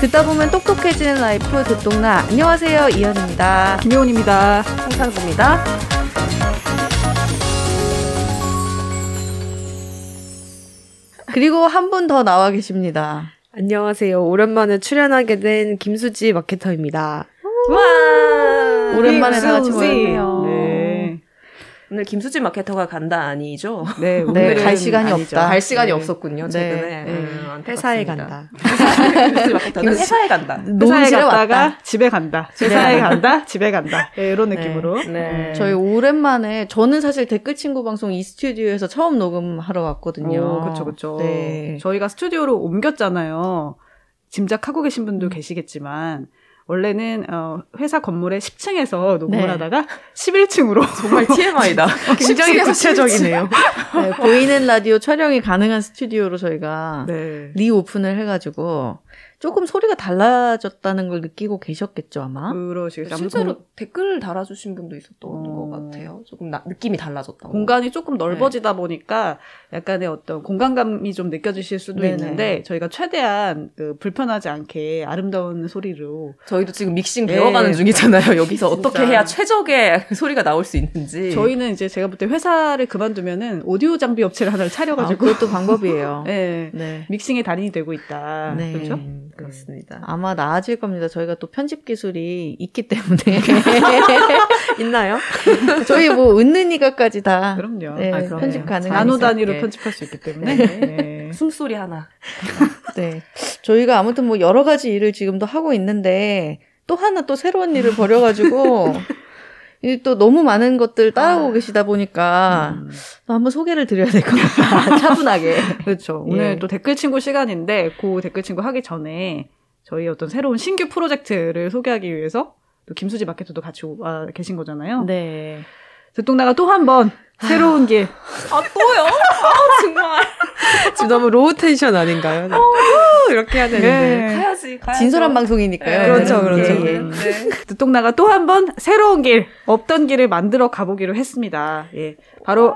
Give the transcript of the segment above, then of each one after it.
듣다 보면 똑똑해지는 라이프 듣똑라. 안녕하세요. 이현입니다. 김효은입니다. 홍상지입니다. 그리고 한 분 더 나와 계십니다. 안녕하세요. 오랜만에 출연하게 된 김수지 마케터입니다. 와! 오랜만에 다 같이 모였네요. 네. 오늘 김수지 마케터가 간다 아니죠? 네, 네, 갈 시간이 아니죠. 없다. 갈 시간이 네. 없었군요, 네. 최근에. 네. 음, 회사에. 간다. 회사에 간다. 회사에 갔다가 왔다. 집에 간다. 회사에 간다. 집에 간다. 네, 이런 느낌으로. 네. 저희 오랜만에 저는 사실 댓글 친구 방송 이 스튜디오에서 처음 녹음하러 왔거든요. 그렇죠, 그렇죠. 네. 저희가 스튜디오로 옮겼잖아요. 짐작하고 계신 분도 계시겠지만 원래는 어, 회사 건물의 10층에서 녹음을 네. 하다가 11층으로 정말 TMI다. 굉장히 구체적이네요. 네, 보이는 라디오 촬영이 가능한 스튜디오로 저희가 네. 리오픈을 해가지고 조금 소리가 달라졌다는 걸 느끼고 계셨겠죠 아마. 그러시겠죠. 실제로 댓글 달아주신 분도 있었던 어. 것 같아요. 조금 나- 느낌이 달라졌다고. 공간이 조금 네. 넓어지다 보니까 약간의 어떤 공간감이 좀 느껴지실 수도 네네. 있는데 저희가 최대한 그 불편하지 않게 아름다운 소리로 저희도 지금 믹싱 네. 배워가는 중이잖아요. 여기서 어떻게. 해야 최적의 소리가 나올 수 있는지. 저희는 이제 제가 볼 때 회사를 그만두면은 오디오 장비 업체를 하나를 아, 차려가지고 그것도 방법이에요. 네. 네. 믹싱의 달인이 되고 있다. 네. 그렇죠? 음, 그렇습니다. 아마 나아질 겁니다. 저희가 또 편집 기술이 있기 때문에 있나요? 저희 뭐 은는이가까지 다 그럼요. 네, 아. 편집 나노 이상. 단위로 네. 편집할 수 있기 때문에. 네. 숨소리 하나. 네. 저희가 아무튼 뭐 여러 가지 일을 지금도 하고 있는데 또 하나 또 새로운 일을 벌여가지고 이 또 너무 많은 것들 따라오고 계시다 보니까 음, 또 한번 소개를 드려야 될 것 같다. 차분하게. 그렇죠. 예. 오늘 또 댓글 친구 시간인데 그 댓글 친구 하기 전에 저희 어떤 새로운 신규 프로젝트를 소개하기 위해서 또 김수지 마케터도 같이 와 계신 거잖아요. 네. 듣똑라가 또 한 번 새로운 길 아, 또요? 아, 정말. 지금 너무 low tension 아닌가요? 네. 후, 이렇게 해야 되는데. 네. 가야지, 가야지. 진솔한 방송이니까요. 네, 그렇죠, 네. 그렇죠. 예, 예. 네. 듣동나가 또 한 번 새로운 길 없던 길을 만들어 가보기로 했습니다. 예, 바로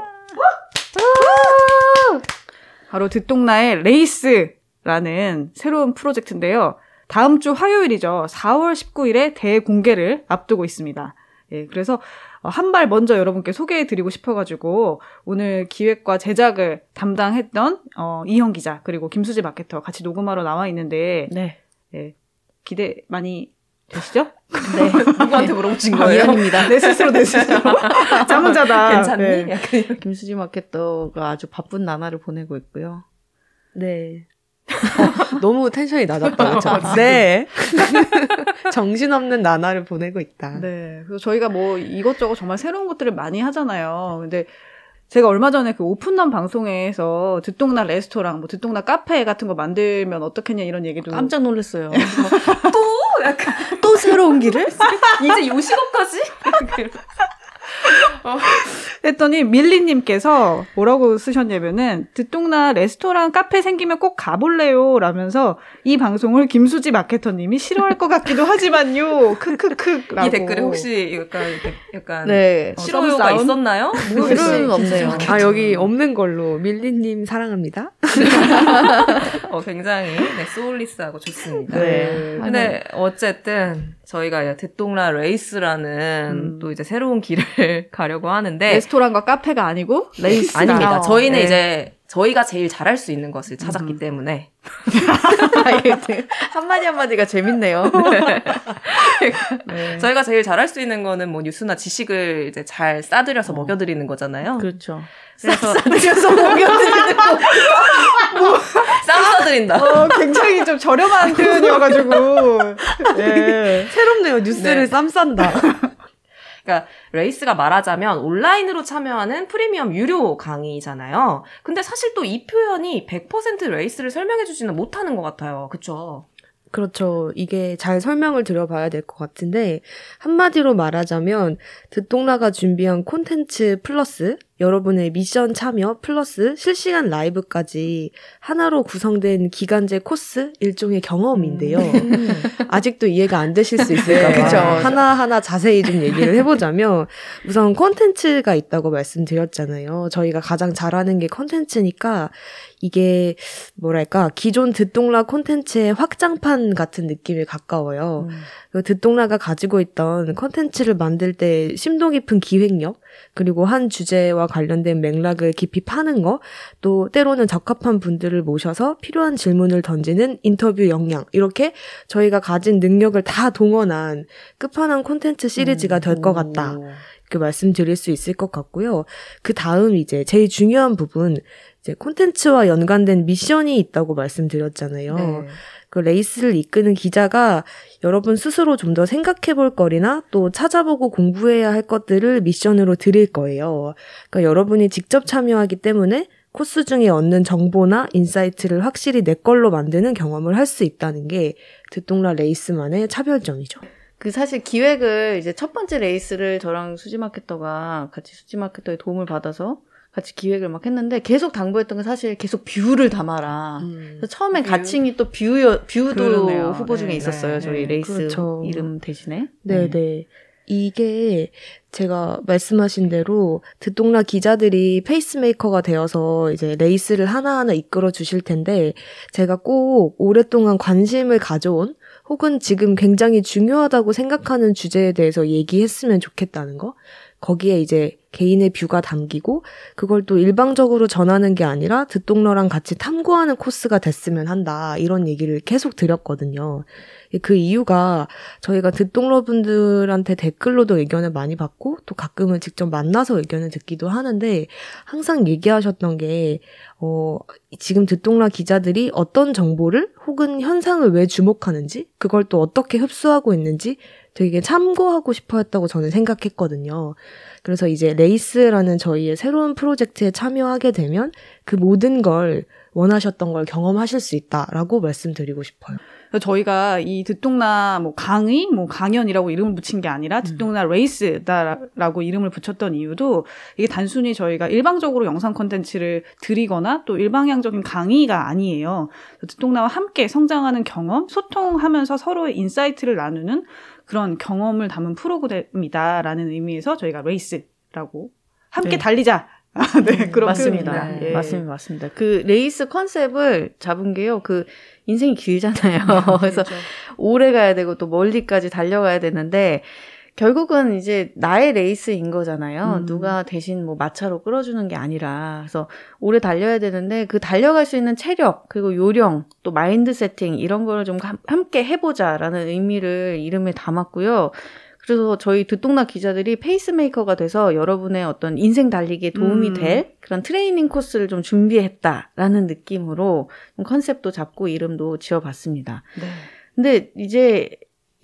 바로 듣동나의 레이스라는 새로운 프로젝트인데요. 다음 주 화요일이죠. 4월 19일에 대공개를 앞두고 있습니다. 예, 그래서 한 발 먼저 여러분께 소개해드리고 싶어가지고 오늘 기획과 제작을 담당했던 어, 이형 기자 그리고 김수지 마케터 같이 녹음하러 나와 있는데 네. 예, 기대 많이 되시죠? 네. 누구한테 물어보신 거예요? 이현입니다. 내 스스로 내 스스로 잠은 자다. 괜찮니? 네. 김수지 마케터가 아주 바쁜 나날을 보내고 있고요. 네. 너무 텐션이 낮았다, 그렇죠? 네. 정신없는 나날을 보내고 있다. 네. 그래서 저희가 뭐 이것저것 정말 새로운 것들을 많이 하잖아요. 근데 제가 얼마 전에 그 오픈런 방송에서 듣동나 레스토랑, 뭐 듣동나 카페 같은 거 만들면 어떻겠냐 이런 얘기도 깜짝 놀랐어요. 또 약간 또 새로운 길을? 이제 요식업까지? 했더니 밀리님께서 뭐라고 쓰셨냐면은 듣동나 레스토랑 카페 생기면 꼭 가볼래요 라면서 이 방송을 김수지 마케터님이 싫어할 것 같기도 하지만요 크크크 이 댓글에 혹시 약간 약간 네. 싫어요가 썸다운? 있었나요? 수는 없네요. 아, 여기 없는 걸로. 밀리님 사랑합니다. 어, 굉장히 네, soulless하고 좋습니다. 네. 근데 어쨌든 저희가 듣똑라 레이스라는 음. 또 이제 새로운 길을 가려고 하는데 레스토랑과 카페가 아니고 레이스 아닙니다. 저희는 네. 이제 저희가 제일 잘할 수 있는 것을 찾았기 음. 때문에 한마디 한마디가 재밌네요. 네. 저희가 제일 잘할 수 있는 거는 뭐 뉴스나 지식을 이제 잘 싸드려서 먹여드리는 거잖아요. 그렇죠. 그래서 싸드려서 먹여드리는 거. 쌈 싸드린다. 어, 굉장히 좀 저렴한 표현이어가지고. 네. 새롭네요. 뉴스를 네. 쌈 싼다. 그러니까 레이스가 말하자면 온라인으로 참여하는 프리미엄 유료 강의잖아요. 근데 사실 또 이 표현이 100% 레이스를 설명해 주지는 못하는 것 같아요. 그쵸? 그렇죠. 이게 잘 설명을 드려봐야 될 것 같은데, 한마디로 말하자면, 듣동나가 준비한 콘텐츠 플러스 여러분의 미션 참여 플러스 실시간 라이브까지 하나로 구성된 기간제 코스 일종의 경험인데요. 음. 아직도 이해가 안 되실 수 있을까 네, 봐 그쵸. 하나하나 자세히 좀 얘기를 해보자면 우선 콘텐츠가 있다고 말씀드렸잖아요. 저희가 가장 잘하는 게 콘텐츠니까 이게 뭐랄까 기존 듣동라 콘텐츠의 확장판 같은 느낌에 가까워요. 음. 그 듣동라가 가지고 있던 콘텐츠를 만들 때 심도 깊은 기획력, 그리고 한 주제와 관련된 맥락을 깊이 파는 거, 또 때로는 적합한 분들을 모셔서 필요한 질문을 던지는 인터뷰 역량, 이렇게 저희가 가진 능력을 다 동원한 끝판왕 콘텐츠 시리즈가 될 것 같다. 이렇게 말씀드릴 수 있을 것 같고요. 그 다음 이제 제일 중요한 부분, 이제 콘텐츠와 연관된 미션이 있다고 말씀드렸잖아요. 네. 그 레이스를 이끄는 기자가 여러분 스스로 좀 더 생각해 볼 거리나 또 찾아보고 공부해야 할 것들을 미션으로 드릴 거예요. 그러니까 여러분이 직접 참여하기 때문에 코스 중에 얻는 정보나 insight를 확실히 내 걸로 만드는 경험을 할 수 있다는 게 듣똑라 레이스만의 차별점이죠. 그 사실 기획을 이제 첫 번째 레이스를 저랑 수지마케터가 같이 수지마케터의 도움을 받아서 같이 기획을 막 했는데 계속 당부했던 건 사실 계속 view를 담아라. 그래서 처음에 view. 가칭이 또 view, view도 그러네요. 후보 중에 네, 있었어요. 네, 저희 네. 레이스 그렇죠. 이름 대신에. 네 네. 이게 제가 말씀하신 대로 듣똑라 기자들이 페이스메이커가 되어서 이제 레이스를 하나하나 이끌어 주실 텐데 제가 꼭 오랫동안 관심을 가져온 혹은 지금 굉장히 중요하다고 생각하는 주제에 대해서 얘기했으면 좋겠다는 거. 거기에 이제 개인의 view가 담기고 그걸 또 일방적으로 전하는 게 아니라 듣똑러랑 같이 탐구하는 코스가 됐으면 한다. 이런 얘기를 계속 드렸거든요. 그 이유가 저희가 듣동러 분들한테 댓글로도 의견을 많이 받고 또 가끔은 직접 만나서 의견을 듣기도 하는데 항상 얘기하셨던 게 어, 지금 듣동라 기자들이 어떤 정보를 혹은 현상을 왜 주목하는지 그걸 또 어떻게 흡수하고 있는지 되게 참고하고 싶어 했다고 저는 생각했거든요. 그래서 이제 레이스라는 저희의 새로운 프로젝트에 참여하게 되면 그 모든 걸 원하셨던 걸 경험하실 수 있다라고 말씀드리고 싶어요. 저희가 이 듣똑라 뭐 강의, 뭐 강연이라고 이름을 붙인 게 아니라 듣똑라 레이스다라고 이름을 붙였던 이유도 이게 단순히 저희가 일방적으로 영상 콘텐츠를 드리거나 또 일방향적인 강의가 아니에요. 듣똑라와 함께 성장하는 경험, 소통하면서 서로의 insight를 나누는 그런 경험을 담은 프로그램이다라는 의미에서 저희가 레이스라고 함께 네. 달리자. 네, 그런 맞습니다. 표현입니다. 예. 맞습니다. 맞습니다. 그 레이스 컨셉을 잡은 게요. 그 인생이 길잖아요. 그래서 그렇죠. 오래 가야 되고 또 멀리까지 달려가야 되는데 결국은 이제 나의 레이스인 거잖아요. 음. 누가 대신 뭐 마차로 끌어주는 게 아니라 그래서 오래 달려야 되는데 그 달려갈 수 있는 체력 그리고 요령 또 mind setting 이런 거를 좀 함- 함께 해보자라는 의미를 이름에 담았고요. 그래서 저희 듣똑라 기자들이 페이스메이커가 돼서 여러분의 어떤 인생 달리기에 도움이 음. 될 그런 트레이닝 코스를 좀 준비했다라는 느낌으로 좀 컨셉도 잡고 이름도 지어봤습니다. 네. 근데 이제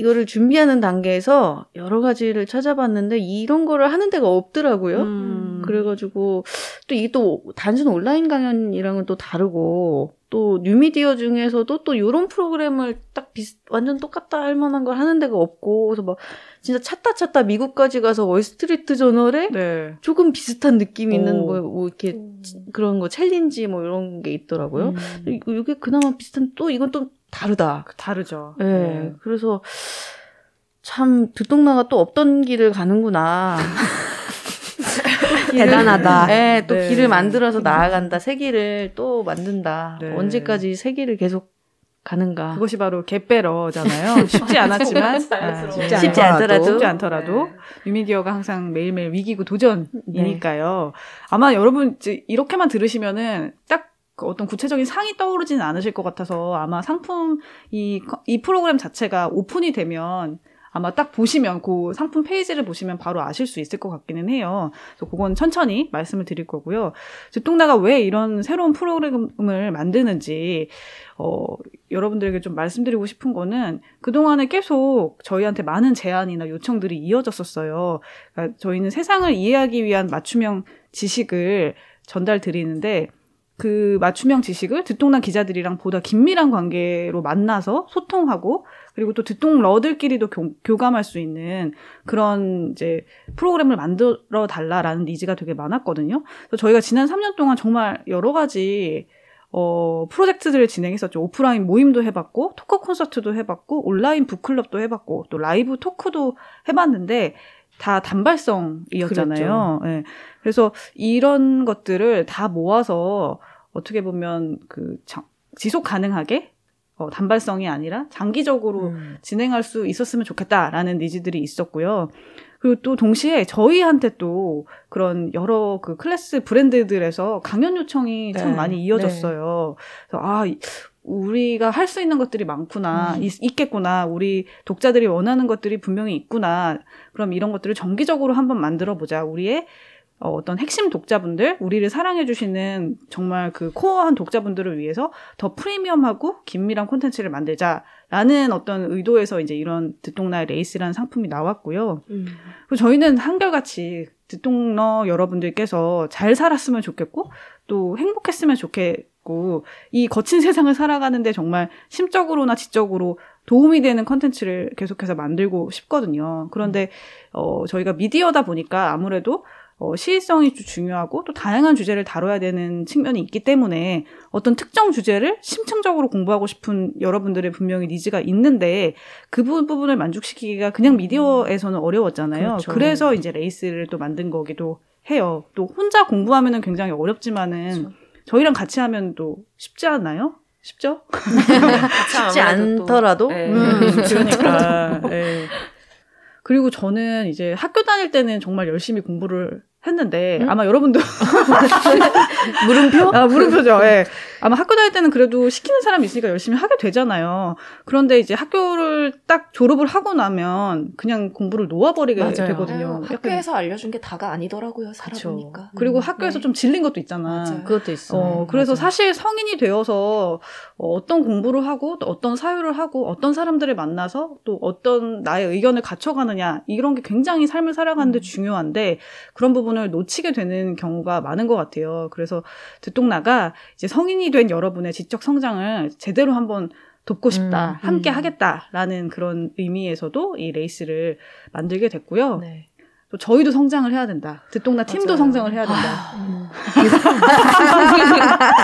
이거를 준비하는 단계에서 여러 가지를 찾아봤는데 이런 거를 하는 데가 없더라고요. 음. 그래가지고 또 이게 또 단순 온라인 강연이랑은 또 다르고 또 뉴미디어 중에서도 또 이런 프로그램을 딱 비슷 완전 똑같다 할 만한 걸 하는 데가 없고 그래서 막 진짜 찾다 찾다 미국까지 가서 월스트리트 저널에 네. 조금 비슷한 느낌 있는 오. 뭐, 뭐 이렇게 그런 거 challenge 뭐 이런 게 있더라고요. 음. 이게 그나마 비슷한 또 이건 또 다르다. 다르죠. 예. 네. 그래서 참 듣똑라가 또 없던 길을 가는구나. 대단하다. 예, 또 네. 길을 만들어서 나아간다. 새 길을 또 만든다. 네. 언제까지 새 길을 계속 가는가. 그것이 바로 개빼러잖아요. 쉽지 않았지만 자연스러워. 아, 쉽지 않더라도. 쉽지 않더라도 뉴미디어가 항상 매일매일 위기고 도전이니까요. 아마 여러분 이렇게만 들으시면은 딱그 어떤 구체적인 상이 떠오르지는 않으실 것 같아서 아마 상품 이, 커- 이 프로그램 자체가 오픈이 되면 아마 딱 보시면 그 상품 페이지를 보시면 바로 아실 수 있을 것 같기는 해요. 그래서 그건 천천히 말씀을 드릴 거고요. 듣동나가 왜 이런 새로운 프로그램을 만드는지 어, 여러분들에게 좀 말씀드리고 싶은 거는 그동안에 계속 저희한테 많은 제안이나 요청들이 이어졌었어요. 그러니까 저희는 세상을 이해하기 위한 맞춤형 지식을 전달 드리는데 그 맞춤형 지식을 듣동남 기자들이랑 보다 긴밀한 관계로 만나서 소통하고 그리고 또 듣동러들끼리도 교, 교감할 수 있는 그런 이제 프로그램을 만들어 달라라는 needs가 되게 많았거든요. 그래서 저희가 지난 3년 동안 정말 여러 가지 어, 프로젝트들을 진행했었죠. 오프라인 모임도 해봤고, 토크 콘서트도 해봤고, 온라인 book club도 해봤고, 또 live talk도 해봤는데, 다 단발성이었잖아요. 예. 그래서 이런 것들을 다 모아서 어떻게 보면 그 장- 지속 가능하게 어, 단발성이 아니라 장기적으로 음. 진행할 수 있었으면 좋겠다라는 needs들이 있었고요. 그리고 또 동시에 저희한테 또 그런 여러 그 클래스 브랜드들에서 강연 요청이 참 네. 많이 이어졌어요. 그래서 아, 이- 우리가 할 수 있는 것들이 많구나, 음. 있, 겠구나 우리 독자들이 원하는 것들이 분명히 있구나. 그럼 이런 것들을 정기적으로 한번 만들어 보자. 우리의 어, 어떤 핵심 독자분들, 우리를 사랑해주시는 정말 그 core한 독자분들을 위해서 더 프리미엄하고 긴밀한 콘텐츠를 만들자라는 어떤 의도에서 이제 이런 듣똑라의 레이스라는 상품이 나왔고요. 음. 그리고 저희는 한결같이 듣동러 여러분들께서 잘 살았으면 좋겠고 또 행복했으면 좋겠고 이 거친 세상을 살아가는데 정말 심적으로나 지적으로 도움이 되는 컨텐츠를 계속해서 만들고 싶거든요. 그런데 어, 저희가 미디어다 보니까 아무래도 어, 시의성이 좀 중요하고 또 다양한 주제를 다뤄야 되는 측면이 있기 때문에 어떤 특정 주제를 심층적으로 공부하고 싶은 여러분들의 분명히 니즈가 있는데 그 부- 부분을 만족시키기가 그냥 미디어에서는 어려웠잖아요. 그렇죠. 그래서 이제 레이스를 또 만든 거기도 해요. 또 혼자 공부하면은 굉장히 어렵지만은 저희랑 같이 하면 또 쉽지 않나요? 쉽죠? 쉽지 않더라도 네. 음, 그러니까. 예. 그리고 저는 이제 학교 다닐 때는 정말 열심히 공부를 했는데 음? 아마 여러분도 물음표? 아, 물음표죠. 예. 아마 학교 다닐 때는 그래도 시키는 사람이 있으니까 열심히 하게 되잖아요. 그런데 이제 학교를 딱 졸업을 하고 나면 그냥 공부를 놓아버리게 맞아요. 되거든요. 아유, 학교에서 알려준 게 다가 아니더라고요. 살아보니까. 그리고 음, 학교에서 네. 좀 질린 것도 있잖아. 맞아요. 그것도 있어. 어, 그래서 맞아요. 사실 성인이 되어서 어, 어떤 공부를 하고 또 어떤 사유를 하고 어떤 사람들을 만나서 또 어떤 나의 의견을 갖춰가느냐 이런 게 굉장히 삶을 살아가는데 음. 중요한데 그런 부분 을 놓치게 되는 경우가 많은 것 같아요. 그래서 듣똑라가 이제 성인이 된 여러분의 지적 성장을 제대로 한번 돕고 싶다, 음, 함께 음. 하겠다라는 그런 의미에서도 이 레이스를 만들게 됐고요. 네. 또 저희도 성장을 해야 된다. 듣똑라 팀도 맞아요. 성장을 해야 된다. 아.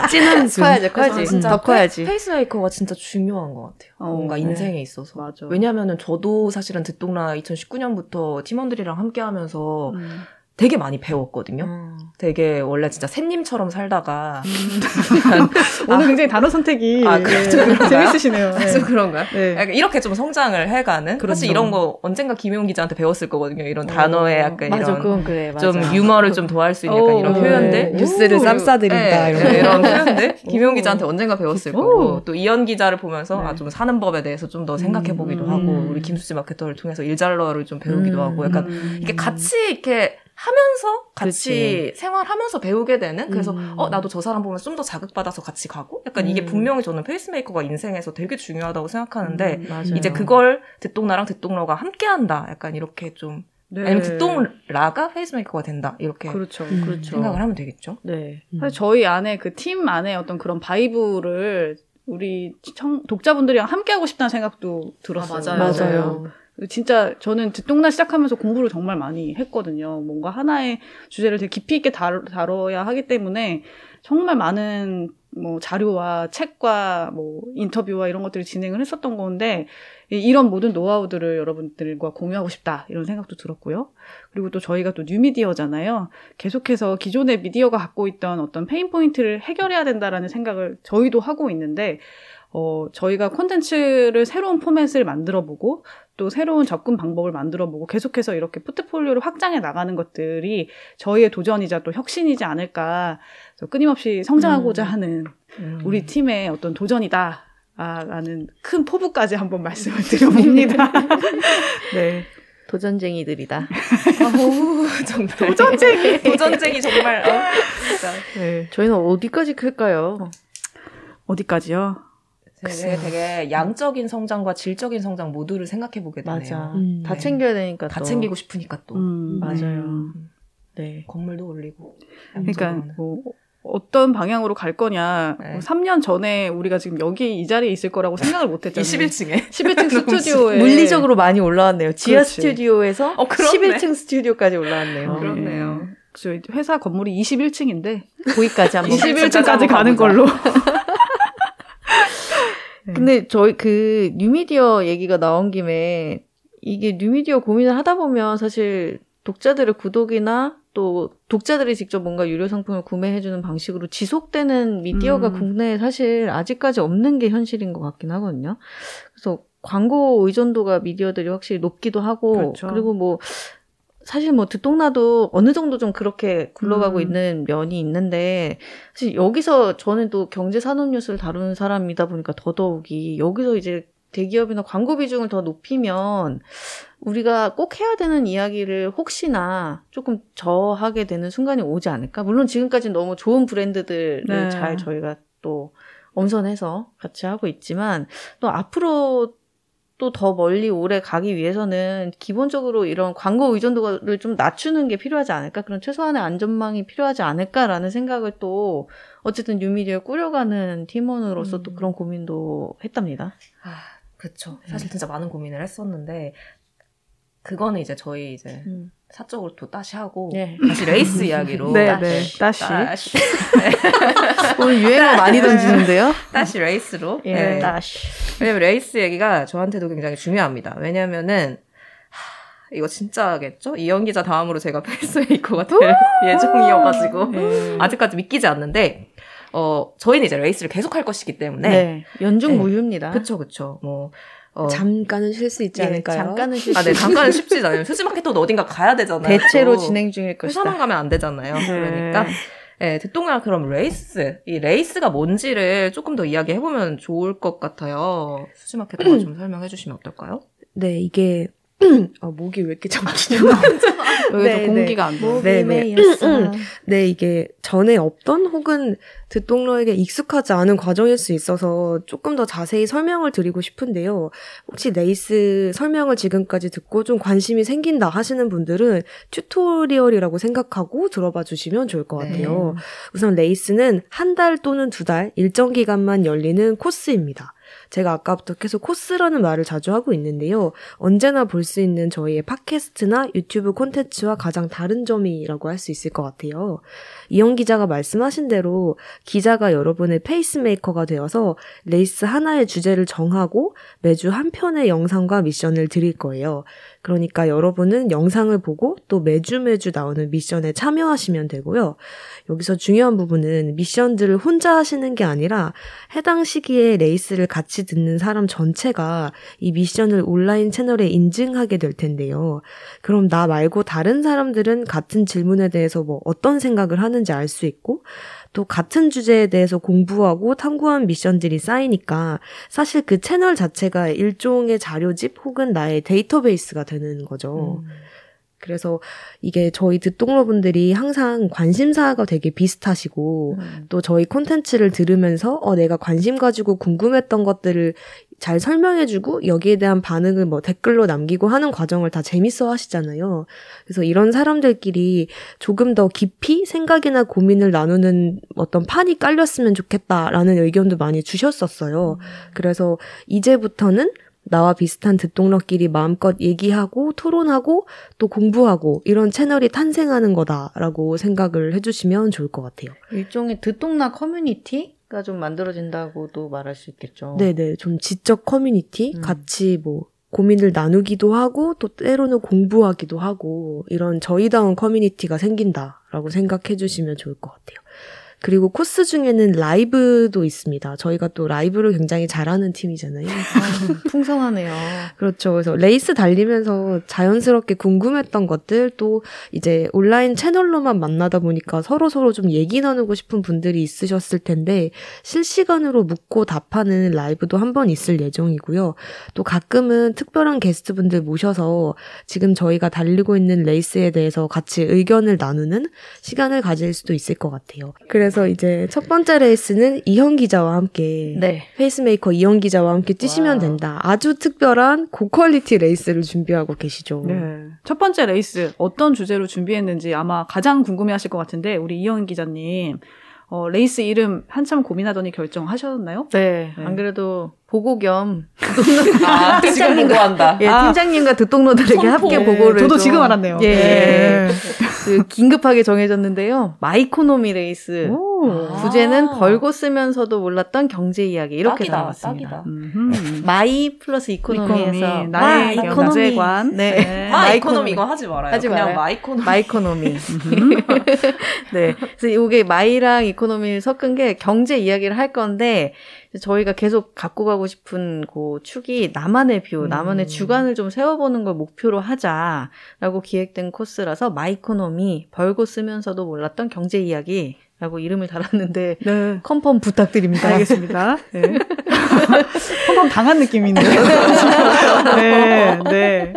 찐한 숨. 커야지, 커야지. 진짜 더 커야지. 페이스메이커가 진짜 중요한 것 같아요. 어, 뭔가 네. 인생에 있어서. 맞아. 왜냐면은 저도 사실은 듣똑라 2019년부터 팀원들이랑 함께 하면서 음. 되게 많이 배웠거든요. 음. 되게 원래 진짜 샌님처럼 살다가 오늘 굉장히 단어 선택이 아, 그래요? 예, 재밌으시네요. 네. 좀 그런가요? 네. 약간 이렇게 좀 성장을 해가는 그렇죠. 사실 이런 거 언젠가 김용 기자한테 배웠을 거거든요. 이런 단어의 약간 맞아, 이런 그래. 맞아. 좀 유머를 좀 더할 수 있는 약간 오, 이런 네. 표현들 뉴스를 오. 쌈싸드린다 네, 이런 거. 네, 이런 표현들 오. 김용 기자한테 언젠가 배웠을 오. 거고 또 이현 기자를 보면서 네. 아, 좀 사는 법에 대해서 좀 더 생각해 보기도 음. 하고 우리 김수지 마케터를 통해서 일잘러를 좀 배우기도 음. 하고 약간 음. 이게 같이 이렇게 하면서 같이 그치. 생활하면서 배우게 되는 그래서 음. 어 나도 저 사람 보면 좀 더 자극받아서 같이 가고 약간 이게 음. 분명히 저는 페이스메이커가 인생에서 되게 중요하다고 생각하는데 음, 맞아요. 이제 그걸 듣똑라랑 듣똑러가 함께한다 약간 이렇게 좀 네. 아니면 듣똑라가 페이스메이커가 된다 이렇게 그렇죠. 음. 그렇죠. 생각을 하면 되겠죠. 네. 사실 저희 안에 그 팀 안에 어떤 그런 vibe를 우리 청, 독자분들이랑 함께 하고 싶다는 생각도 들었어요. 아, 맞아요. 맞아요. 진짜 저는 듣똑라 시작하면서 공부를 정말 많이 했거든요. 뭔가 하나의 주제를 되게 깊이 있게 다뤄, 다뤄 야 하기 때문에 정말 많은 뭐 자료와 책과 뭐 인터뷰와 이런 것들을 진행을 했었던 건데 이- 이런 모든 노하우들을 여러분들과 공유하고 싶다 이런 생각도 들었고요. 그리고 또 저희가 또 뉴미디어잖아요. 계속해서 기존의 미디어가 갖고 있던 어떤 pain point를 해결해야 된다라는 생각을 저희도 하고 있는데 어, 저희가 콘텐츠를 새로운 포맷을 만들어 보고 또 새로운 접근 방법을 만들어 보고 계속해서 이렇게 포트폴리오를 확장해 나가는 것들이 저희의 도전이자 또 혁신이지 않을까 끊임없이 성장하고자 음. 하는 음. 우리 팀의 어떤 도전이다. 아, 라는 큰 포부까지 한번 말씀을 드려봅니다. 네. 도전쟁이들이다. 정말. 도전쟁이. 도전쟁이 정말, 어, 진짜. 네. 저희는 어디까지 클까요? 어디까지요? 되게, 되게 양적인 성장과 질적인 성장 모두를 생각해 보게 되네요. 맞아. 음. 다 네. 챙겨야 되니까 다 또. 챙기고 싶으니까 또. 음, 맞아요. 음. 네. 건물도 올리고. 그러니까. 뭐 어떤 방향으로 갈 거냐. 네. 뭐 3년 전에 우리가 지금 여기 이 자리에 있을 거라고 생각을 못 했잖아요. 21층에. 11층 스튜디오에 물리적으로 많이 올라왔네요. 지하 그렇지. 스튜디오에서 어, 그렇네. 11층 스튜디오까지 올라왔네요. 어, 그렇네요. 저희 회사 건물이 21층인데 거기까지 한번. 21층까지 한번 가는. 걸로. 근데 저희 그 뉴미디어 얘기가 나온 김에 이게 뉴미디어 고민을 하다 보면 사실 독자들의 구독이나 또 독자들이 직접 뭔가 유료 상품을 구매해주는 방식으로 지속되는 미디어가 음. 국내에 사실 아직까지 없는 게 현실인 것 같긴 하거든요. 그래서 광고 의존도가 미디어들이 확실히 높기도 하고 그렇죠. 그리고 뭐 사실 뭐 듣동나도 어느 정도 좀 그렇게 굴러가고 음. 있는 면이 있는데 사실 여기서 저는 또 경제 산업 뉴스를 다루는 사람이다 보니까 더더욱이 여기서 이제 대기업이나 광고 비중을 더 높이면 우리가 꼭 해야 되는 이야기를 혹시나 조금 저하게 되는 순간이 오지 않을까? 물론 지금까지 너무 좋은 브랜드들을 네. 잘 저희가 또 엄선해서 같이 하고 있지만 또 앞으로 또 더 멀리 오래 가기 위해서는 기본적으로 이런 광고 의존도를 좀 낮추는 게 필요하지 않을까? 그런 최소한의 안전망이 필요하지 않을까라는 생각을 또 어쨌든 뉴미디어 꾸려가는 팀원으로서 또 음. 그런 고민도 했답니다. 아, 그쵸. 사실 진짜 많은 고민을 했었는데, 그거는 이제 저희 이제 사적으로 또 다시 하고, 네. 다시 레이스 이야기로. 네, 다시. 네. 다시. 다시. 오늘 유행어 많이 던지는데요? 다시 레이스로. 예, 네. 다시. 왜냐면 레이스 얘기가 저한테도 굉장히 중요합니다. 왜냐면은, 하, 이거 진짜겠죠? 이현 기자 다음으로 제가 페이스메이커가 될 예정이어가지고, 네. 아직까지 믿기지 않는데, 어, 저희는 이제 레이스를 계속 할 것이기 때문에. 네. 연중 네. 무휴입니다. 그쵸, 그쵸. 뭐, 어, 잠깐은 쉴 수 있지 예, 않을까요? 잠깐은 쉴 아, 수 네, 있- 잠깐은 쉽지 않아요. 수지 마케터도 어딘가 가야 되잖아요. 대체로 또. 진행 중일 것이다. 회사만 가면 안 되잖아요. 그러니까. 네, 듣똑라 그럼 레이스, 이 레이스가 뭔지를 조금 더 이야기해 보면 좋을 것 같아요. 수지 마케터도 좀 설명해 주시면 어떨까요? 네, 이게 아, 목이 왜 이렇게 잠기냐? 여기서 네, 공기가 안 돼. 네, 네. 메였어. 네, 이게 전에 없던 혹은 듣똑러에게 익숙하지 않은 과정일 수 있어서 조금 더 자세히 설명을 드리고 싶은데요. 혹시 레이스 설명을 지금까지 듣고 좀 관심이 생긴다 하시는 분들은 튜토리얼이라고 생각하고 들어봐 주시면 좋을 것 같아요. 우선 레이스는 한 달 또는 두 달 일정 기간만 열리는 코스입니다. 제가 아까부터 계속 코스라는 말을 자주 하고 있는데요. 언제나 볼 수 있는 저희의 팟캐스트나 유튜브 콘텐츠와 가장 다른 점이라고 할 수 있을 것 같아요. 이현 기자가 말씀하신 대로 기자가 여러분의 페이스메이커가 되어서 레이스 하나의 주제를 정하고 매주 한 편의 영상과 미션을 드릴 거예요. 그러니까 여러분은 영상을 보고 또 매주 매주 나오는 미션에 참여하시면 되고요. 여기서 중요한 부분은 미션들을 혼자 하시는 게 아니라 해당 시기에 레이스를 같이 듣는 사람 전체가 이 미션을 온라인 채널에 인증하게 될 텐데요. 그럼 나 말고 다른 사람들은 같은 질문에 대해서 뭐 어떤 생각을 하는지 알 수 있고 또 같은 주제에 대해서 공부하고 탐구한 미션들이 쌓이니까 사실 그 채널 자체가 일종의 자료집 혹은 나의 데이터베이스가 되는 거죠. 그래서 이게 저희 듣동러분들이 항상 관심사가 되게 비슷하시고 음. 또 저희 콘텐츠를 들으면서 어 내가 관심 가지고 궁금했던 것들을 잘 설명해주고 여기에 대한 반응을 뭐 댓글로 남기고 하는 과정을 다 재밌어 하시잖아요. 그래서 이런 사람들끼리 조금 더 깊이 생각이나 고민을 나누는 어떤 판이 깔렸으면 좋겠다라는 의견도 많이 주셨었어요. 그래서 이제부터는 나와 비슷한 듣동러끼리 마음껏 얘기하고 토론하고 또 공부하고 이런 채널이 탄생하는 거다라고 생각을 해주시면 좋을 것 같아요. 일종의 듣동나 커뮤니티 가 좀 만들어진다고도 말할 수 있겠죠. 네네, 좀 지적 커뮤니티 음. 같이 뭐 고민을 나누기도 하고 또 때로는 공부하기도 하고 이런 저희다운 커뮤니티가 생긴다라고 생각해 주시면 좋을 것 같아요. 그리고 코스 중에는 라이브도 있습니다. 저희가 또 라이브를 굉장히 잘하는 팀이잖아요. 아, 풍성하네요. 그렇죠. 그래서 레이스 달리면서 자연스럽게 궁금했던 것들 또 이제 온라인 채널로만 만나다 보니까 서로 서로 좀 얘기 나누고 싶은 분들이 있으셨을 텐데 실시간으로 묻고 답하는 라이브도 한 번 있을 예정이고요. 또 가끔은 특별한 게스트분들 모셔서 지금 저희가 달리고 있는 레이스에 대해서 같이 의견을 나누는 시간을 가질 수도 있을 것 같아요. 그래서 이제 첫 번째 레이스는 이현 기자와 함께 네. 페이스메이커 이현 기자와 함께 뛰시면 와우. 된다. 아주 특별한 고quality 레이스를 준비하고 계시죠. 네. 첫 번째 레이스 어떤 주제로 준비했는지 아마 가장 궁금해 하실 것 같은데 우리 이영 기자님 어, 레이스 이름 한참 고민하더니 결정하셨나요? 네, 네. 안 그래도 보고 겸 아, 팀장님 좋아한다. 예, 아. 팀장님과 듣똑러들에게 예, 보고를 저도 좀- 지금 알았네요. 예, 네. 그 긴급하게 정해졌는데요. 마이코노미 레이스. 오. 아. 부제는 벌고 쓰면서도 몰랐던 경제 이야기 이렇게 딱이다, 나왔습니다. 딱이다. 음흠. my 플러스 economy에서 economy, 나의 마 경제관. 네. 네. 마 마이코노미. economy 이거 하지 말아요. 하지 그냥 말아요. 마이코노미. 마이코노미. 네. 그래서 이게 my랑 economy를 섞은 게 경제 이야기를 할 건데 저희가 계속 갖고 가고 싶은 그 축이 나만의 view, 음. 나만의 주관을 좀 세워보는 걸 목표로 하자라고 기획된 코스라서 마이코노미 벌고 쓰면서도 몰랐던 경제 이야기 라고 이름을 달았는데 네. confirm 부탁드립니다. 알겠습니다. 네. 한번 당한 느낌이네요. 네, 네.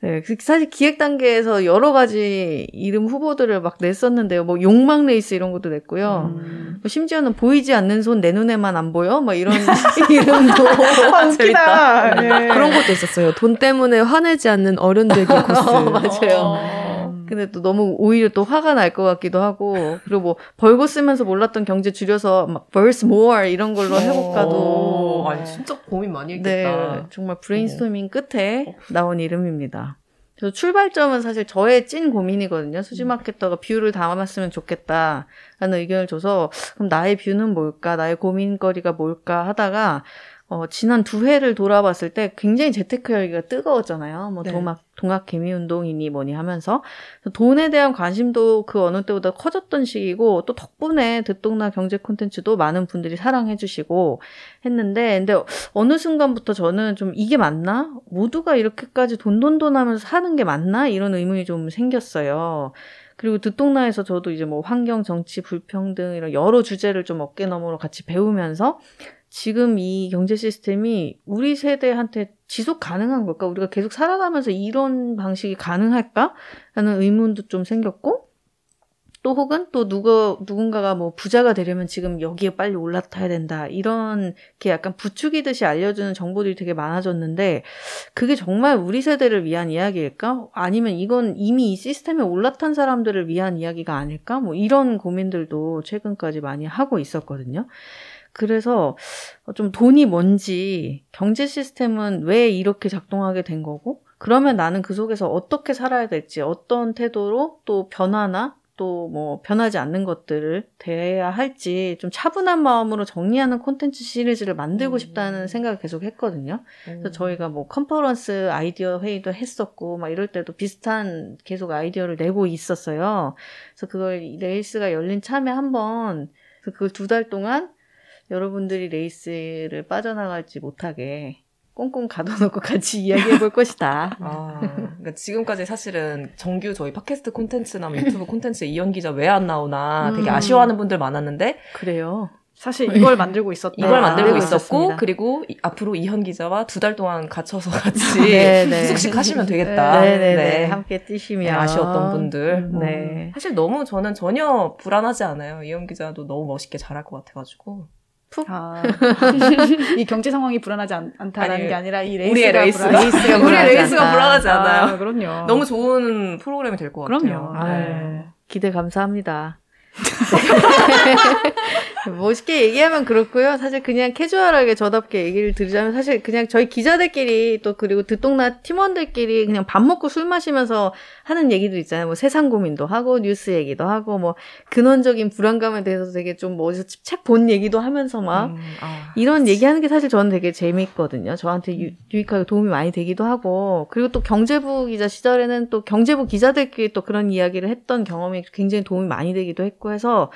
네, 그 사실 기획 단계에서 여러 가지 이름 후보들을 막 냈었는데요. 뭐 욕망 레이스 이런 것도 냈고요. 음. 뭐 심지어는 보이지 않는 손 내 눈에만 안 보여? 막 이런 이름도 아, 웃기다. 네. 그런 것도 있었어요. 돈 때문에 화내지 않는 어른 되기 코스. 어, 맞아요. 어. 근데 또 너무 오히려 또 화가 날 것 같기도 하고 그리고 뭐 벌고 쓰면서 몰랐던 경제 줄여서 막 벌쓰몰 이런 걸로 해볼까도 어, 아니 진짜 고민 많이 네 했겠다. 정말 브레인스토밍 끝에 나온 이름입니다. 그래서 출발점은 사실 저의 찐 고민이거든요. 수지 마케터가 view를 담았으면 좋겠다라는 의견을 줘서 그럼 나의 view는 뭘까, 나의 고민거리가 뭘까 하다가 어, 지난 두 해를 돌아봤을 때 굉장히 재테크 열기가 뜨거웠잖아요. 뭐 네. 동학 동학 개미 운동이니 뭐니 하면서 돈에 대한 관심도 그 어느 때보다 커졌던 시기고 또 덕분에 듣똑라 경제 콘텐츠도 많은 분들이 사랑해 주시고 했는데 근데 어느 순간부터 저는 좀 이게 맞나? 모두가 이렇게까지 돈돈돈 하면서 사는 게 맞나? 이런 의문이 좀 생겼어요. 그리고 듣동나에서 저도 이제 뭐 환경, 정치, 불평등 이런 여러 주제를 좀 어깨 너머로 같이 배우면서 지금 이 경제 시스템이 우리 세대한테 지속 가능한 걸까? 우리가 계속 살아가면서 이런 방식이 가능할까? 라는 의문도 좀 생겼고, 또 혹은 또 누가, 누군가가 뭐 부자가 되려면 지금 여기에 빨리 올라타야 된다. 이런 게 약간 부추기듯이 알려주는 정보들이 되게 많아졌는데, 그게 정말 우리 세대를 위한 이야기일까? 아니면 이건 이미 이 시스템에 올라탄 사람들을 위한 이야기가 아닐까? 뭐 이런 고민들도 최근까지 많이 하고 있었거든요. 그래서 좀 돈이 뭔지, 경제 시스템은 왜 이렇게 작동하게 된 거고, 그러면 나는 그 속에서 어떻게 살아야 될지, 어떤 태도로 또 변화나 또 뭐 변하지 않는 것들을 대해야 할지 좀 차분한 마음으로 정리하는 콘텐츠 시리즈를 만들고 음. 싶다는 생각을 계속 했거든요. 음. 그래서 저희가 뭐 컨퍼런스 아이디어 회의도 했었고 막 이럴 때도 비슷한 계속 아이디어를 내고 있었어요. 그래서 그걸 레이스가 열린 참에 한번 그걸 두달 동안 여러분들이 레이스를 빠져나갈지 못하게 꽁꽁 가둬놓고 같이 이야기해 볼 것이다. 아, 그러니까 지금까지 사실은 정규 저희 팟캐스트 콘텐츠나 뭐 유튜브 콘텐츠 이현 기자 왜 안 나오나 되게 음. 아쉬워하는 분들 많았는데 그래요. 사실 이걸 만들고 있었다. 이걸 아, 만들고 알고 있었고. 그리고 이- 앞으로 이현 기자와 두 달 동안 갇혀서 같이 네, 네. 후숙식 하시면 되겠다. 네네네. 네. 함께 뛰시면. 네, 아쉬웠던 분들. 음, 네. 사실 너무 저는 전혀 불안하지 않아요. 이현 기자도 너무 멋있게 잘할 것 같아가지고. 아, 이 경제 상황이 불안하지 않, 않다라는 아니, 게 아니라 이 우리의 레이스가 레이스가, 불안- 레이스가 우리의 불안하지 레이스가 않다. 불안하지 않아요. 아, 그럼요. 너무 좋은 프로그램이 될 것 같아요. 그럼요. 아유, 기대 감사합니다. 멋있게 얘기하면 그렇고요. 사실 그냥 캐주얼하게 저답게 얘기를 드리자면 사실 그냥 저희 기자들끼리 또 그리고 듣똑라 팀원들끼리 그냥 밥 먹고 술 마시면서 하는 얘기들 있잖아요. 뭐 세상 고민도 하고 뉴스 얘기도 하고 뭐 근원적인 불안감에 대해서 되게 좀 뭐 어디서 책 본 얘기도 하면서 막 음, 아. 이런 얘기하는 게 사실 저는 되게 재미있거든요. 저한테 유, 유익하게 도움이 많이 되기도 하고 그리고 또 경제부 기자 시절에는 또 경제부 기자들끼리 또 그런 이야기를 했던 경험이 굉장히 도움이 많이 되기도 했고 해서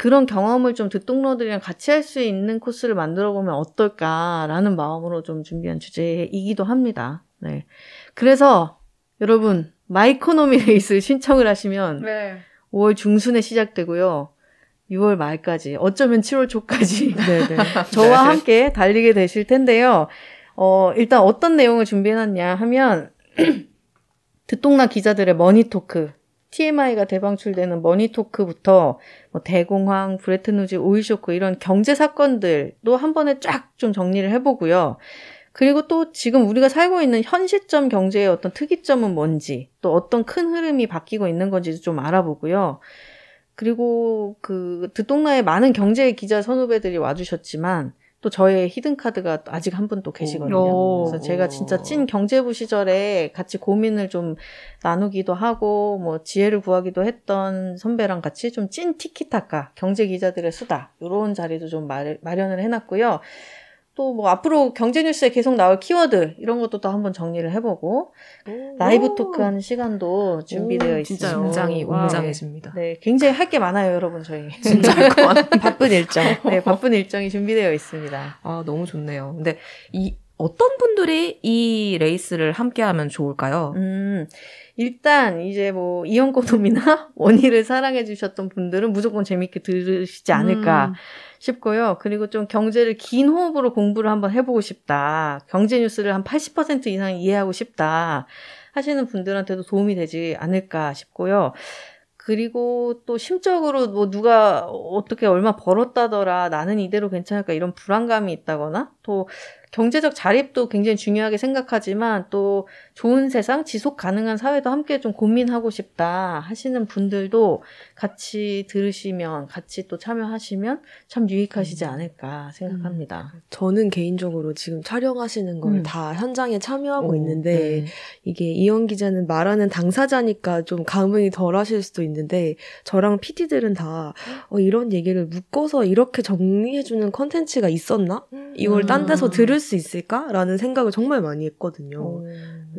그런 경험을 좀 듣동러들이랑 같이 할 수 있는 코스를 만들어 보면 어떨까라는 마음으로 좀 준비한 주제이기도 합니다. 네. 그래서 여러분 마이코노미 레이스 신청을 하시면 네. 5월 중순에 시작되고요. 6월 말까지, 어쩌면 7월 초까지 네네. 저와 함께 달리게 되실 텐데요. 어, 일단 어떤 내용을 준비해놨냐 하면, 듣똑라 기자들의 money talk, TMI가 대방출되는 money talk부터 뭐 대공황, 브레튼우즈, 오일쇼크 이런 경제 사건들도 한 번에 쫙 좀 정리를 해보고요. 그리고 또 지금 우리가 살고 있는 현 시점 경제의 어떤 특이점은 뭔지, 또 어떤 큰 흐름이 바뀌고 있는 건지도 좀 알아보고요. 그리고 그 듣동나에 많은 경제 기자 선후배들이 와주셨지만 또 저의 히든 카드가 아직 한 분 또 계시거든요. 오. 그래서 제가 진짜 찐 경제부 시절에 같이 고민을 좀 나누기도 하고 뭐 지혜를 구하기도 했던 선배랑 같이 좀 찐 티키타카 경제 기자들의 수다 이런 자리도 좀 마, 마련을 해놨고요. 또 뭐 앞으로 경제 뉴스에 계속 나올 키워드 이런 것도 또 한번 정리를 해보고 라이브 토크하는 시간도 준비되어 오, 있습니다. 굉장히. 웅장해집니다. 네, 굉장히 할 게 많아요, 여러분 저희. 진짜. 바쁜 일정. 네, 바쁜 일정이 준비되어 있습니다. 아, 너무 좋네요. 근데 이 어떤 분들이 이 레이스를 함께하면 좋을까요? 음, 일단 이제 뭐 이연고놈이나 원희를 사랑해 주셨던 분들은 무조건 재밌게 들으시지 않을까 음. 싶고요. 그리고 좀 경제를 긴 호흡으로 공부를 한번 해보고 싶다. 경제 뉴스를 한 80% 이상 이해하고 싶다. 하시는 분들한테도 도움이 되지 않을까 싶고요. 그리고 또 심적으로 뭐 누가 어떻게 얼마 벌었다더라 나는 이대로 괜찮을까 이런 불안감이 있다거나 또 경제적 자립도 굉장히 중요하게 생각하지만 또 좋은 세상 지속 가능한 사회도 함께 좀 고민하고 싶다 하시는 분들도 같이 들으시면 같이 또 참여하시면 참 유익하시지 않을까 생각합니다. 저는 개인적으로 지금 촬영하시는 걸 음. 다 현장에 참여하고 오, 있는데 네. 이게 이현 기자는 말하는 당사자니까 좀 감흥이 덜 하실 수도 있는데 저랑 PD들은 다 어, 이런 얘기를 묶어서 이렇게 정리해주는 컨텐츠가 있었나? 이걸 딴 데서 음. 들을 수 있을까?라는 생각을 정말 많이 했거든요. 오.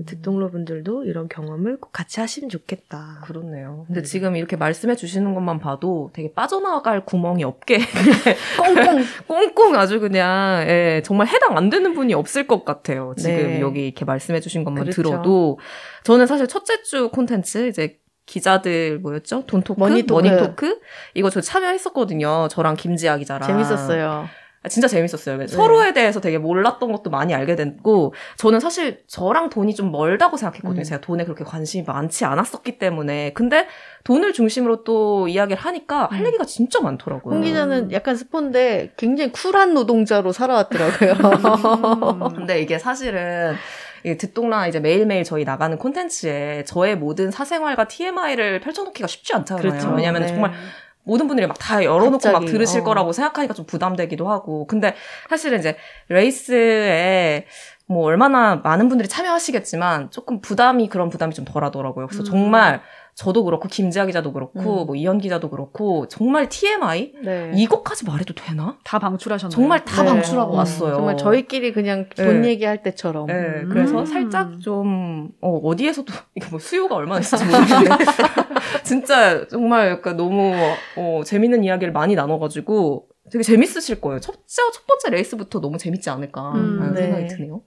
듣동러분들도 이런 경험을 꼭 같이 하시면 좋겠다. 그렇네요. 근데 음. 지금 이렇게 말씀해 주시는 것만 봐도 되게 빠져나갈 구멍이 없게 꽁꽁 꽁꽁 아주 그냥 예, 정말 해당 안 되는 분이 없을 것 같아요. 지금 네. 여기 이렇게 말씀해 주신 것만 그렇죠. 들어도 저는 사실 첫째 주 콘텐츠 이제 기자들 뭐였죠? 돈talk, money talk. money talk 이거 저 참여했었거든요. 저랑 김지아 기자랑 재밌었어요. 아, 진짜 재밌었어요. 네. 서로에 대해서 되게 몰랐던 것도 많이 알게 됐고, 저는 사실 저랑 돈이 좀 멀다고 생각했거든요. 음. 제가 돈에 그렇게 관심이 많지 않았었기 때문에. 근데 돈을 중심으로 또 이야기를 하니까 할 음. 얘기가 진짜 많더라고요. 홍 기자는 약간 스폰데 굉장히 쿨한 노동자로 살아왔더라고요. 음. 근데 이게 사실은 이 듣동라 이제 매일매일 저희 나가는 콘텐츠에 저의 모든 사생활과 TMI를 펼쳐놓기가 쉽지 않잖아요. 그렇죠. 왜냐하면 네. 정말 모든 분들이 막 다 열어놓고 막 갑자기, 들으실 어. 거라고 생각하니까 좀 부담되기도 하고. 근데 사실은 이제 레이스에 뭐 얼마나 많은 분들이 참여하시겠지만 조금 부담이 그런 부담이 좀 덜하더라고요. 그래서 음. 정말 저도 그렇고 김지아 기자도 그렇고 음. 뭐 이현 기자도 그렇고 정말 TMI 네. 이것까지 말해도 되나? 다 방출하셨나요? 정말 다 네. 방출하고 음, 왔어요. 정말 저희끼리 그냥 돈 네. 얘기할 때처럼. 네, 음. 그래서 살짝 좀, 어, 어디에서도, 이게 뭐 수요가 얼마나 있을지 모르겠는데. 진짜 정말 약간 너무, 어, 재밌는 이야기를 많이 나눠가지고 되게 재밌으실 거예요. 첫, 첫 번째 레이스부터 너무 재밌지 않을까 음, 하는 네. 생각이 드네요.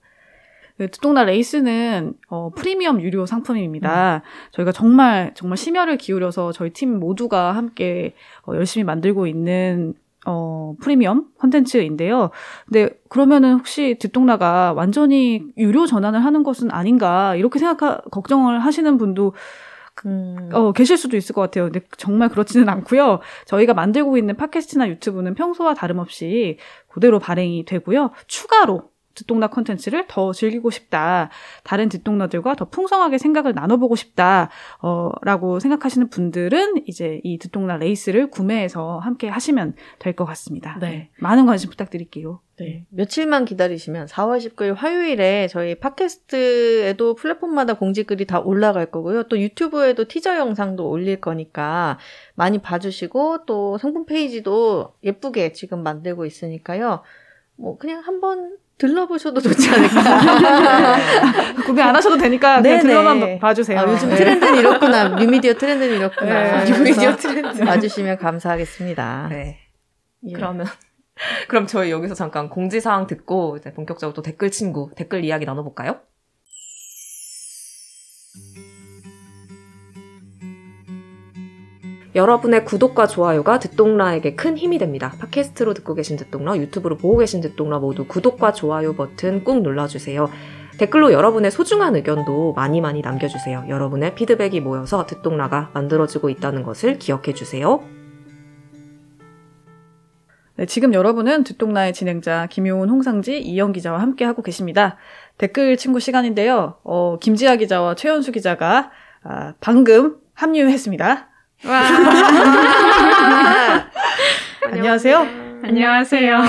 네, 듣동나 레이스는 어, 프리미엄 유료 상품입니다. 저희가 정말 정말 심혈을 기울여서 저희 팀 모두가 함께 어, 열심히 만들고 있는 어, 프리미엄 콘텐츠인데요. 근데 그러면은 혹시 듣동나가 완전히 유료 전환을 하는 것은 아닌가 이렇게 생각 걱정을 하시는 분도 음. 어, 계실 수도 있을 것 같아요. 근데 정말 그렇지는 않고요. 저희가 만들고 있는 팟캐스트나 유튜브는 평소와 다름없이 그대로 발행이 되고요. 추가로 듣동나 콘텐츠를 더 즐기고 싶다. 다른 듣동나들과 더 풍성하게 생각을 나눠보고 싶다. 어, 라고 생각하시는 분들은 이제 이 듣동나 레이스를 구매해서 함께 하시면 될 것 같습니다. 네. 많은 관심 부탁드릴게요. 네. 며칠만 기다리시면 4월 19일 화요일에 저희 팟캐스트에도 플랫폼마다 공지글이 다 올라갈 거고요. 또 유튜브에도 티저 영상도 올릴 거니까 많이 봐주시고 또 상품 페이지도 예쁘게 지금 만들고 있으니까요. 뭐 그냥 한번 들러보셔도 좋지 않을까. 구매 안 하셔도 되니까 그냥. 들러만 봐주세요. 아, 요즘 네. 트렌드는 이렇구나. 뉴미디어 트렌드는 이렇구나. 네, 뉴미디어 트렌드. 봐주시면 감사하겠습니다. 네. 예. 그러면, 그럼 저희 여기서 잠깐 공지사항 듣고 이제 본격적으로 또 댓글 친구, 댓글 이야기 나눠볼까요? 여러분의 구독과 좋아요가 듣동라에게 큰 힘이 됩니다. 팟캐스트로 듣고 계신 듣동라, 유튜브로 보고 계신 듣동라 모두 구독과 좋아요 버튼 꾹 눌러주세요. 댓글로 여러분의 소중한 의견도 많이 많이 남겨주세요. 여러분의 피드백이 모여서 듣동라가 만들어지고 있다는 것을 기억해 주세요. 네, 지금 여러분은 듣동나의 진행자 김효은, 홍상지, 이영 기자와 함께 하고 계십니다. 댓글 친구 시간인데요. 어, 김지아 기자와 최현수 기자가 아, 방금 합류했습니다. 안녕하세요. 안녕하세요.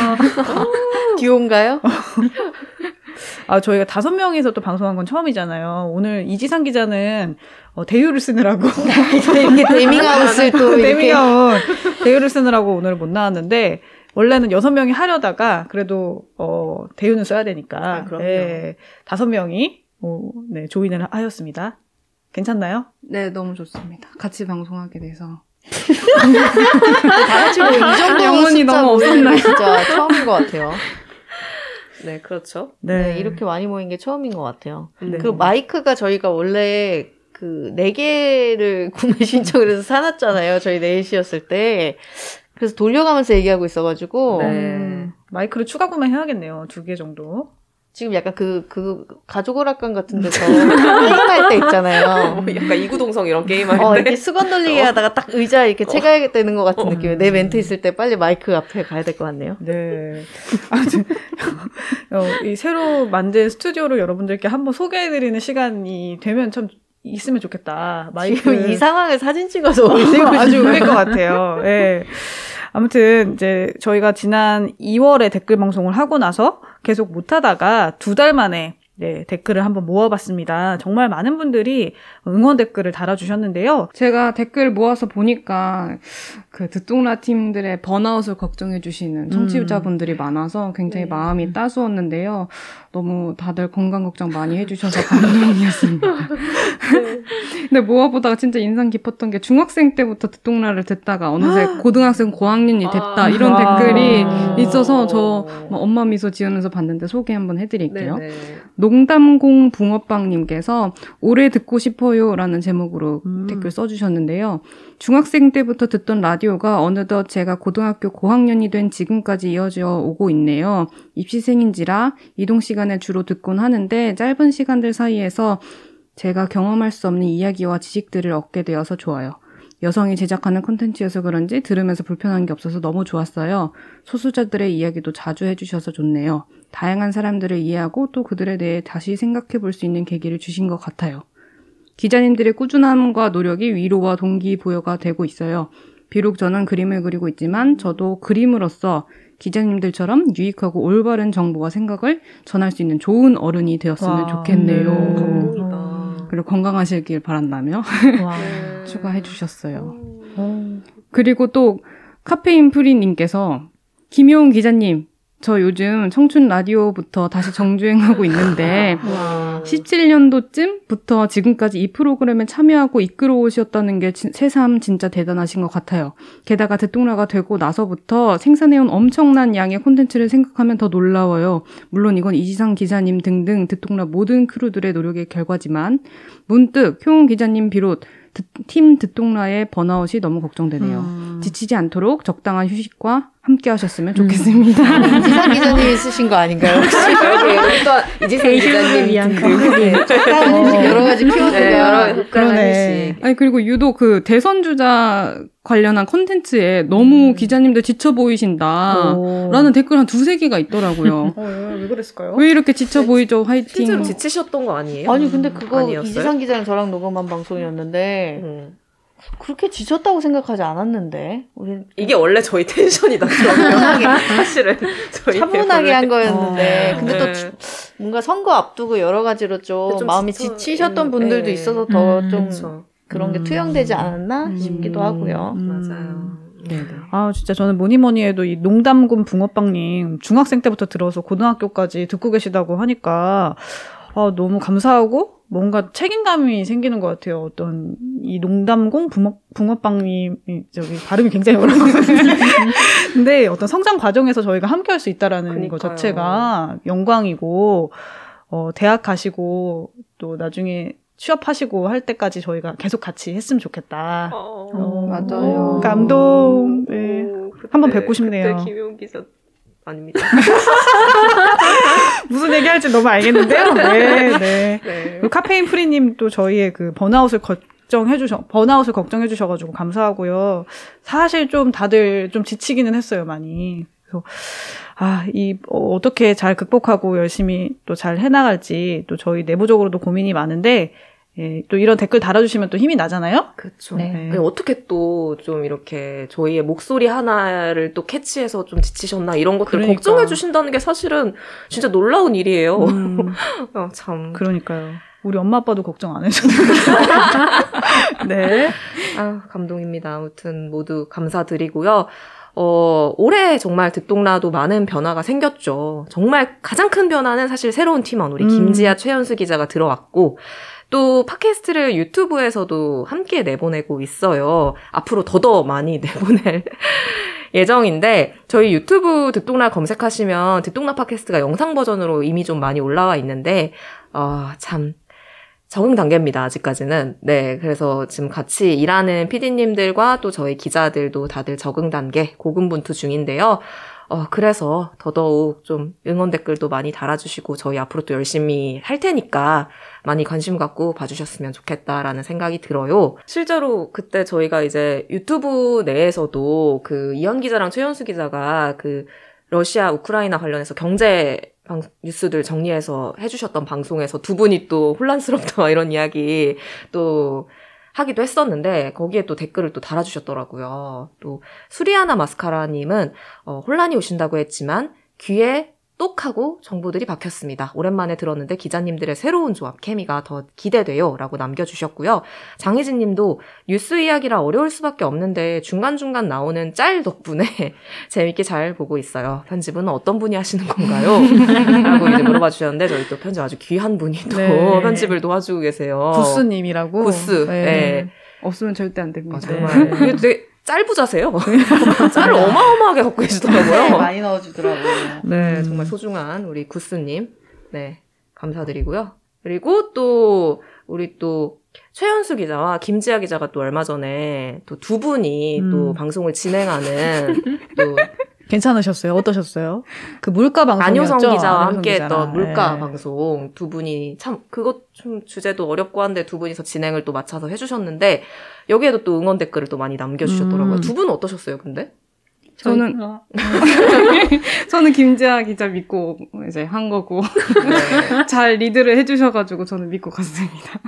듀오인가요? 아, 저희가 다섯 명이서 또 방송한 건 처음이잖아요. 오늘 이지상 기자는 어, 대휴를 쓰느라고. 이렇게 데밍아웃을 또. 데미아웃 대휴를 쓰느라고 오늘 못 나왔는데, 원래는 여섯 명이 하려다가, 그래도, 어, 대휴는 써야 되니까. 아, 그럼요. 예, 다섯 명이, 어, 네, 조인을 하였습니다. 괜찮나요? 네, 너무 좋습니다. 같이 방송하게 돼서. 다 같이 뭐 이 정도 영혼이 숫자 너무 없었나요? 진짜 처음인 것 같아요. 네, 그렇죠. 네. 이렇게 많이 모인 게 처음인 것 같아요. 네. 그 마이크가 저희가 원래 그 네 개를 구매 신청을 해서 사놨잖아요. 저희 넷이었을 때. 그래서 돌려가면서 얘기하고 있어가지고 네. 음, 마이크를 추가 구매해야겠네요. 두 개 정도. 지금 약간 그, 그, 가족 오락관 같은 데서 게임할 때 있잖아요. 약간 이구동성 이런 게임 할 때. 어, 이렇게 수건 돌리기 하다가 딱 의자 이렇게 채가야 되는 것 같은 어. 느낌이에요. 내 멘트 있을 때 빨리 마이크 앞에 가야 될 것 같네요. 네. 아무튼, 어, 이 새로 만든 스튜디오를 여러분들께 한번 소개해드리는 시간이 되면 참 있으면 좋겠다. 마이크. 지금 이 상황을 사진 찍어서 올리고 아주 의외일 것 같아요. 예. 아무튼 이제 저희가 지난 2월에 댓글 방송을 하고 나서 계속 못 하다가 두 달 만에 네, 댓글을 한번 모아봤습니다. 정말 많은 분들이 응원 댓글을 달아주셨는데요. 제가 댓글 모아서 보니까 그 듣동라 팀들의 번아웃을 걱정해 주시는 청취자분들이 많아서 굉장히 네. 마음이 따스웠는데요. 너무 다들 건강 걱정 많이 해주셔서 감동이었습니다. 근데 모아보다가 진짜 인상 깊었던 게 중학생 때부터 듣동라를 듣다가 어느새 고등학생 고학년이 됐다 이런 아. 댓글이 있어서 저뭐 엄마 미소 지으면서 봤는데 소개 한번 해드릴게요. 네네. 농담공 붕어빵님께서 오래 듣고 싶어요라는 제목으로 음. 댓글 써주셨는데요. 중학생 때부터 듣던 라디오가 어느덧 제가 고등학교 고학년이 된 지금까지 이어져 오고 있네요. 입시생인지라 이동 시간에 주로 듣곤 하는데 짧은 시간들 사이에서 제가 경험할 수 없는 이야기와 지식들을 얻게 되어서 좋아요. 여성이 제작하는 콘텐츠여서 그런지 들으면서 불편한 게 없어서 너무 좋았어요. 소수자들의 이야기도 자주 해주셔서 좋네요. 다양한 사람들을 이해하고 또 그들에 대해 다시 생각해 볼 수 있는 계기를 주신 것 같아요. 기자님들의 꾸준함과 노력이 위로와 동기부여가 되고 있어요. 비록 저는 그림을 그리고 있지만 저도 그림으로써 기자님들처럼 유익하고 올바른 정보와 생각을 전할 수 있는 좋은 어른이 되었으면 와, 좋겠네요. 네. 감동이다. 그리고 건강하시길 바란다며 와. 네. 추가해 주셨어요. 어. 그리고 또 카페인 프리님께서 김효은 기자님, 저 요즘 청춘 라디오부터 다시 정주행하고 있는데 와. 17년도쯤부터 지금까지 이 프로그램에 참여하고 이끌어 오셨다는 게 진- 새삼 진짜 대단하신 것 같아요. 게다가 듣동라가 되고 나서부터 생산해온 엄청난 양의 콘텐츠를 생각하면 더 놀라워요. 물론 이건 이지상 기자님 등등 듣동라 모든 크루들의 노력의 결과지만 문득 효은 기자님 비롯 듣- 팀 듣동라의 번아웃이 너무 걱정되네요. 음. 지치지 않도록 적당한 휴식과 함께 하셨으면 좋겠습니다. 기상 기자님이 쓰신 거 아닌가요? 혹시? 또 이지선 기자님 위한 그 어, 여러 가지 키워드가 네, 여러. 그러네. 아니 그리고 유독 그 대선 주자 관련한 콘텐츠에 너무 기자님들 지쳐 보이신다. 오. 라는 댓글 한 두세 개가 있더라고요. 어, 왜 그랬을까요? 왜 이렇게 지쳐 보이죠? 화이팅. 실제로 지치셨던 거 아니에요? 아니 근데 그거 아니었어요? 이지상 기자랑 저랑 녹음한 방송이었는데 음. 그렇게 지쳤다고 생각하지 않았는데 우리 이게 원래 저희 텐션이다. 그러면 사실은 저희 차분하게 한 거였는데 어. 근데 또 네. 주- 뭔가 선거 앞두고 여러 가지로 좀, 좀 마음이 지쳐- 지치셨던 음, 분들도 네. 있어서 더 음, 좀. 그런 게 음. 투영되지 않았나 음. 싶기도 하고요. 음. 맞아요. 네네. 아, 진짜 저는 뭐니 뭐니 해도 이 농담군 붕어빵님 중학생 때부터 들어서 고등학교까지 듣고 계시다고 하니까 아, 너무 감사하고 뭔가 책임감이 생기는 것 같아요. 어떤 이 농담공 붕어, 붕어빵님 저기 발음이 굉장히 어렵거든요. 근데 어떤 성장 과정에서 저희가 함께 할 수 있다라는 것. 자체가 영광이고 어, 대학 가시고 또 나중에 취업하시고 할 때까지 저희가 계속 같이 했으면 좋겠다. 어, 맞아요. 감동. 네. 한번 뵙고 싶네요. 그때 김용 기자 아닙니다. 무슨 얘기 할지 너무 알겠는데요. 네, 네. 네. 그 카페인 프리님 또 저희의 그 번아웃을 걱정해 주셔, 번아웃을 걱정해 주셔 가지고 감사하고요. 사실 좀 다들 좀 지치기는 했어요, 많이. 그래서, 아, 이, 어, 어떻게 잘 극복하고 열심히 또 잘 해 나갈지 또 저희 내부적으로도 고민이 많은데, 예, 또 이런 댓글 달아주시면 또 힘이 나잖아요. 그렇죠. 네. 어떻게 또 좀 이렇게 저희의 목소리 하나를 또 캐치해서 좀 지치셨나 이런 것들 그러니까. 걱정해 주신다는 게 사실은 진짜 놀라운 일이에요. 음, 어, 참. 그러니까요. 우리 엄마 아빠도 걱정 안 해주는 네. 아, 감동입니다. 아무튼 모두 감사드리고요. 어, 올해 정말 듣동라도 많은 변화가 생겼죠. 정말 가장 큰 변화는 사실 새로운 팀원, 우리 음. 김지아, 최현수 기자가 들어왔고, 또 팟캐스트를 유튜브에서도 함께 내보내고 있어요. 앞으로 더더 많이 내보낼 예정인데, 저희 유튜브 듣동라 검색하시면 듣동라 팟캐스트가 영상 버전으로 이미 좀 많이 올라와 있는데, 어, 참, 적응 단계입니다, 아직까지는. 네, 그래서 지금 같이 일하는 PD님들과 또 저희 기자들도 다들 적응 단계, 고군분투 중인데요. 어, 그래서 더더욱 좀 응원 댓글도 많이 달아주시고 저희 앞으로 또 열심히 할 테니까 많이 관심 갖고 봐주셨으면 좋겠다라는 생각이 들어요. 실제로 그때 저희가 이제 유튜브 내에서도 그 이현 기자랑 최현수 기자가 그 러시아 우크라이나 관련해서 경제 방, 뉴스들 정리해서 해주셨던 방송에서 두 분이 또 혼란스럽다 이런 이야기 또 하기도 했었는데 거기에 또 댓글을 또 달아주셨더라고요. 또 수리아나 마스카라님은 어, 혼란이 오신다고 했지만 귀에 똑하고 정보들이 박혔습니다. 오랜만에 들었는데 기자님들의 새로운 조합 케미가 더 기대돼요. 라고 남겨주셨고요. 장혜진 님도 뉴스 이야기라 어려울 수밖에 없는데 중간중간 나오는 짤 덕분에 재밌게 잘 보고 있어요. 편집은 어떤 분이 하시는 건가요? 라고 이제 물어봐 주셨는데 저희 또 편집 아주 귀한 분이 또 네. 편집을 도와주고 계세요. 구스님이라고. 구스. 네. 없으면 절대 안 됩니다. 아, 정말. 이게 되게 짤부자세요. 짤을 어마어마하게 갖고 계시더라고요. 많이 넣어주더라고요. 네, 음. 정말 소중한 우리 구스님. 네, 감사드리고요. 그리고 또, 우리 또, 최현수 기자와 김지아 기자가 또 얼마 전에 또 두 분이 음. 또 방송을 진행하는 또 괜찮으셨어요? 어떠셨어요? 그 물가 방송이었죠? 안효성 기자와 안효성 함께 했던 기자랑. 물가 네. 방송 두 분이 참 그것 좀 주제도 어렵고 한데 두 분이서 진행을 또 맡아서 해주셨는데 여기에도 또 응원 댓글을 또 많이 남겨주셨더라고요. 음. 두 분은 어떠셨어요, 근데? 저는 저는 김지아 기자 믿고 이제 한 거고 잘 리드를 해주셔가지고 저는 믿고 갔습니다.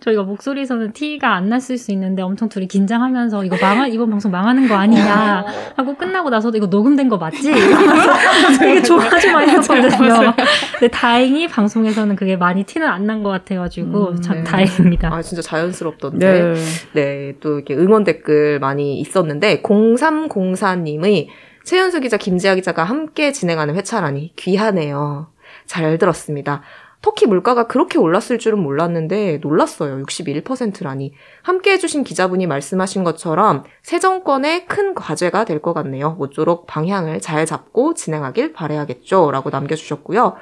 저희가 목소리에서는 티가 안 났을 수 있는데 엄청 둘이 긴장하면서 이거 망하, 이번 방송 망하는 거 아니냐 하고 끝나고 나서도 이거 녹음된 거 맞지? 되게 좋아하지 많이 했거든요. 근데 다행히 방송에서는 그게 많이 티는 안 난 것 같아가지고 음, 참 네. 다행입니다. 아 진짜 자연스럽던데. 네. 네, 또 이렇게 응원 댓글 많이 있었는데 0304님의 최현수 기자, 김지아 기자가 함께 진행하는 회차라니 귀하네요. 잘 들었습니다. 터키 물가가 그렇게 올랐을 줄은 몰랐는데 놀랐어요. 61%라니. 함께 해주신 기자분이 말씀하신 것처럼 새 정권의 큰 과제가 될 것 같네요. 모쪼록 방향을 잘 잡고 진행하길 바라야겠죠. 라고 남겨주셨고요.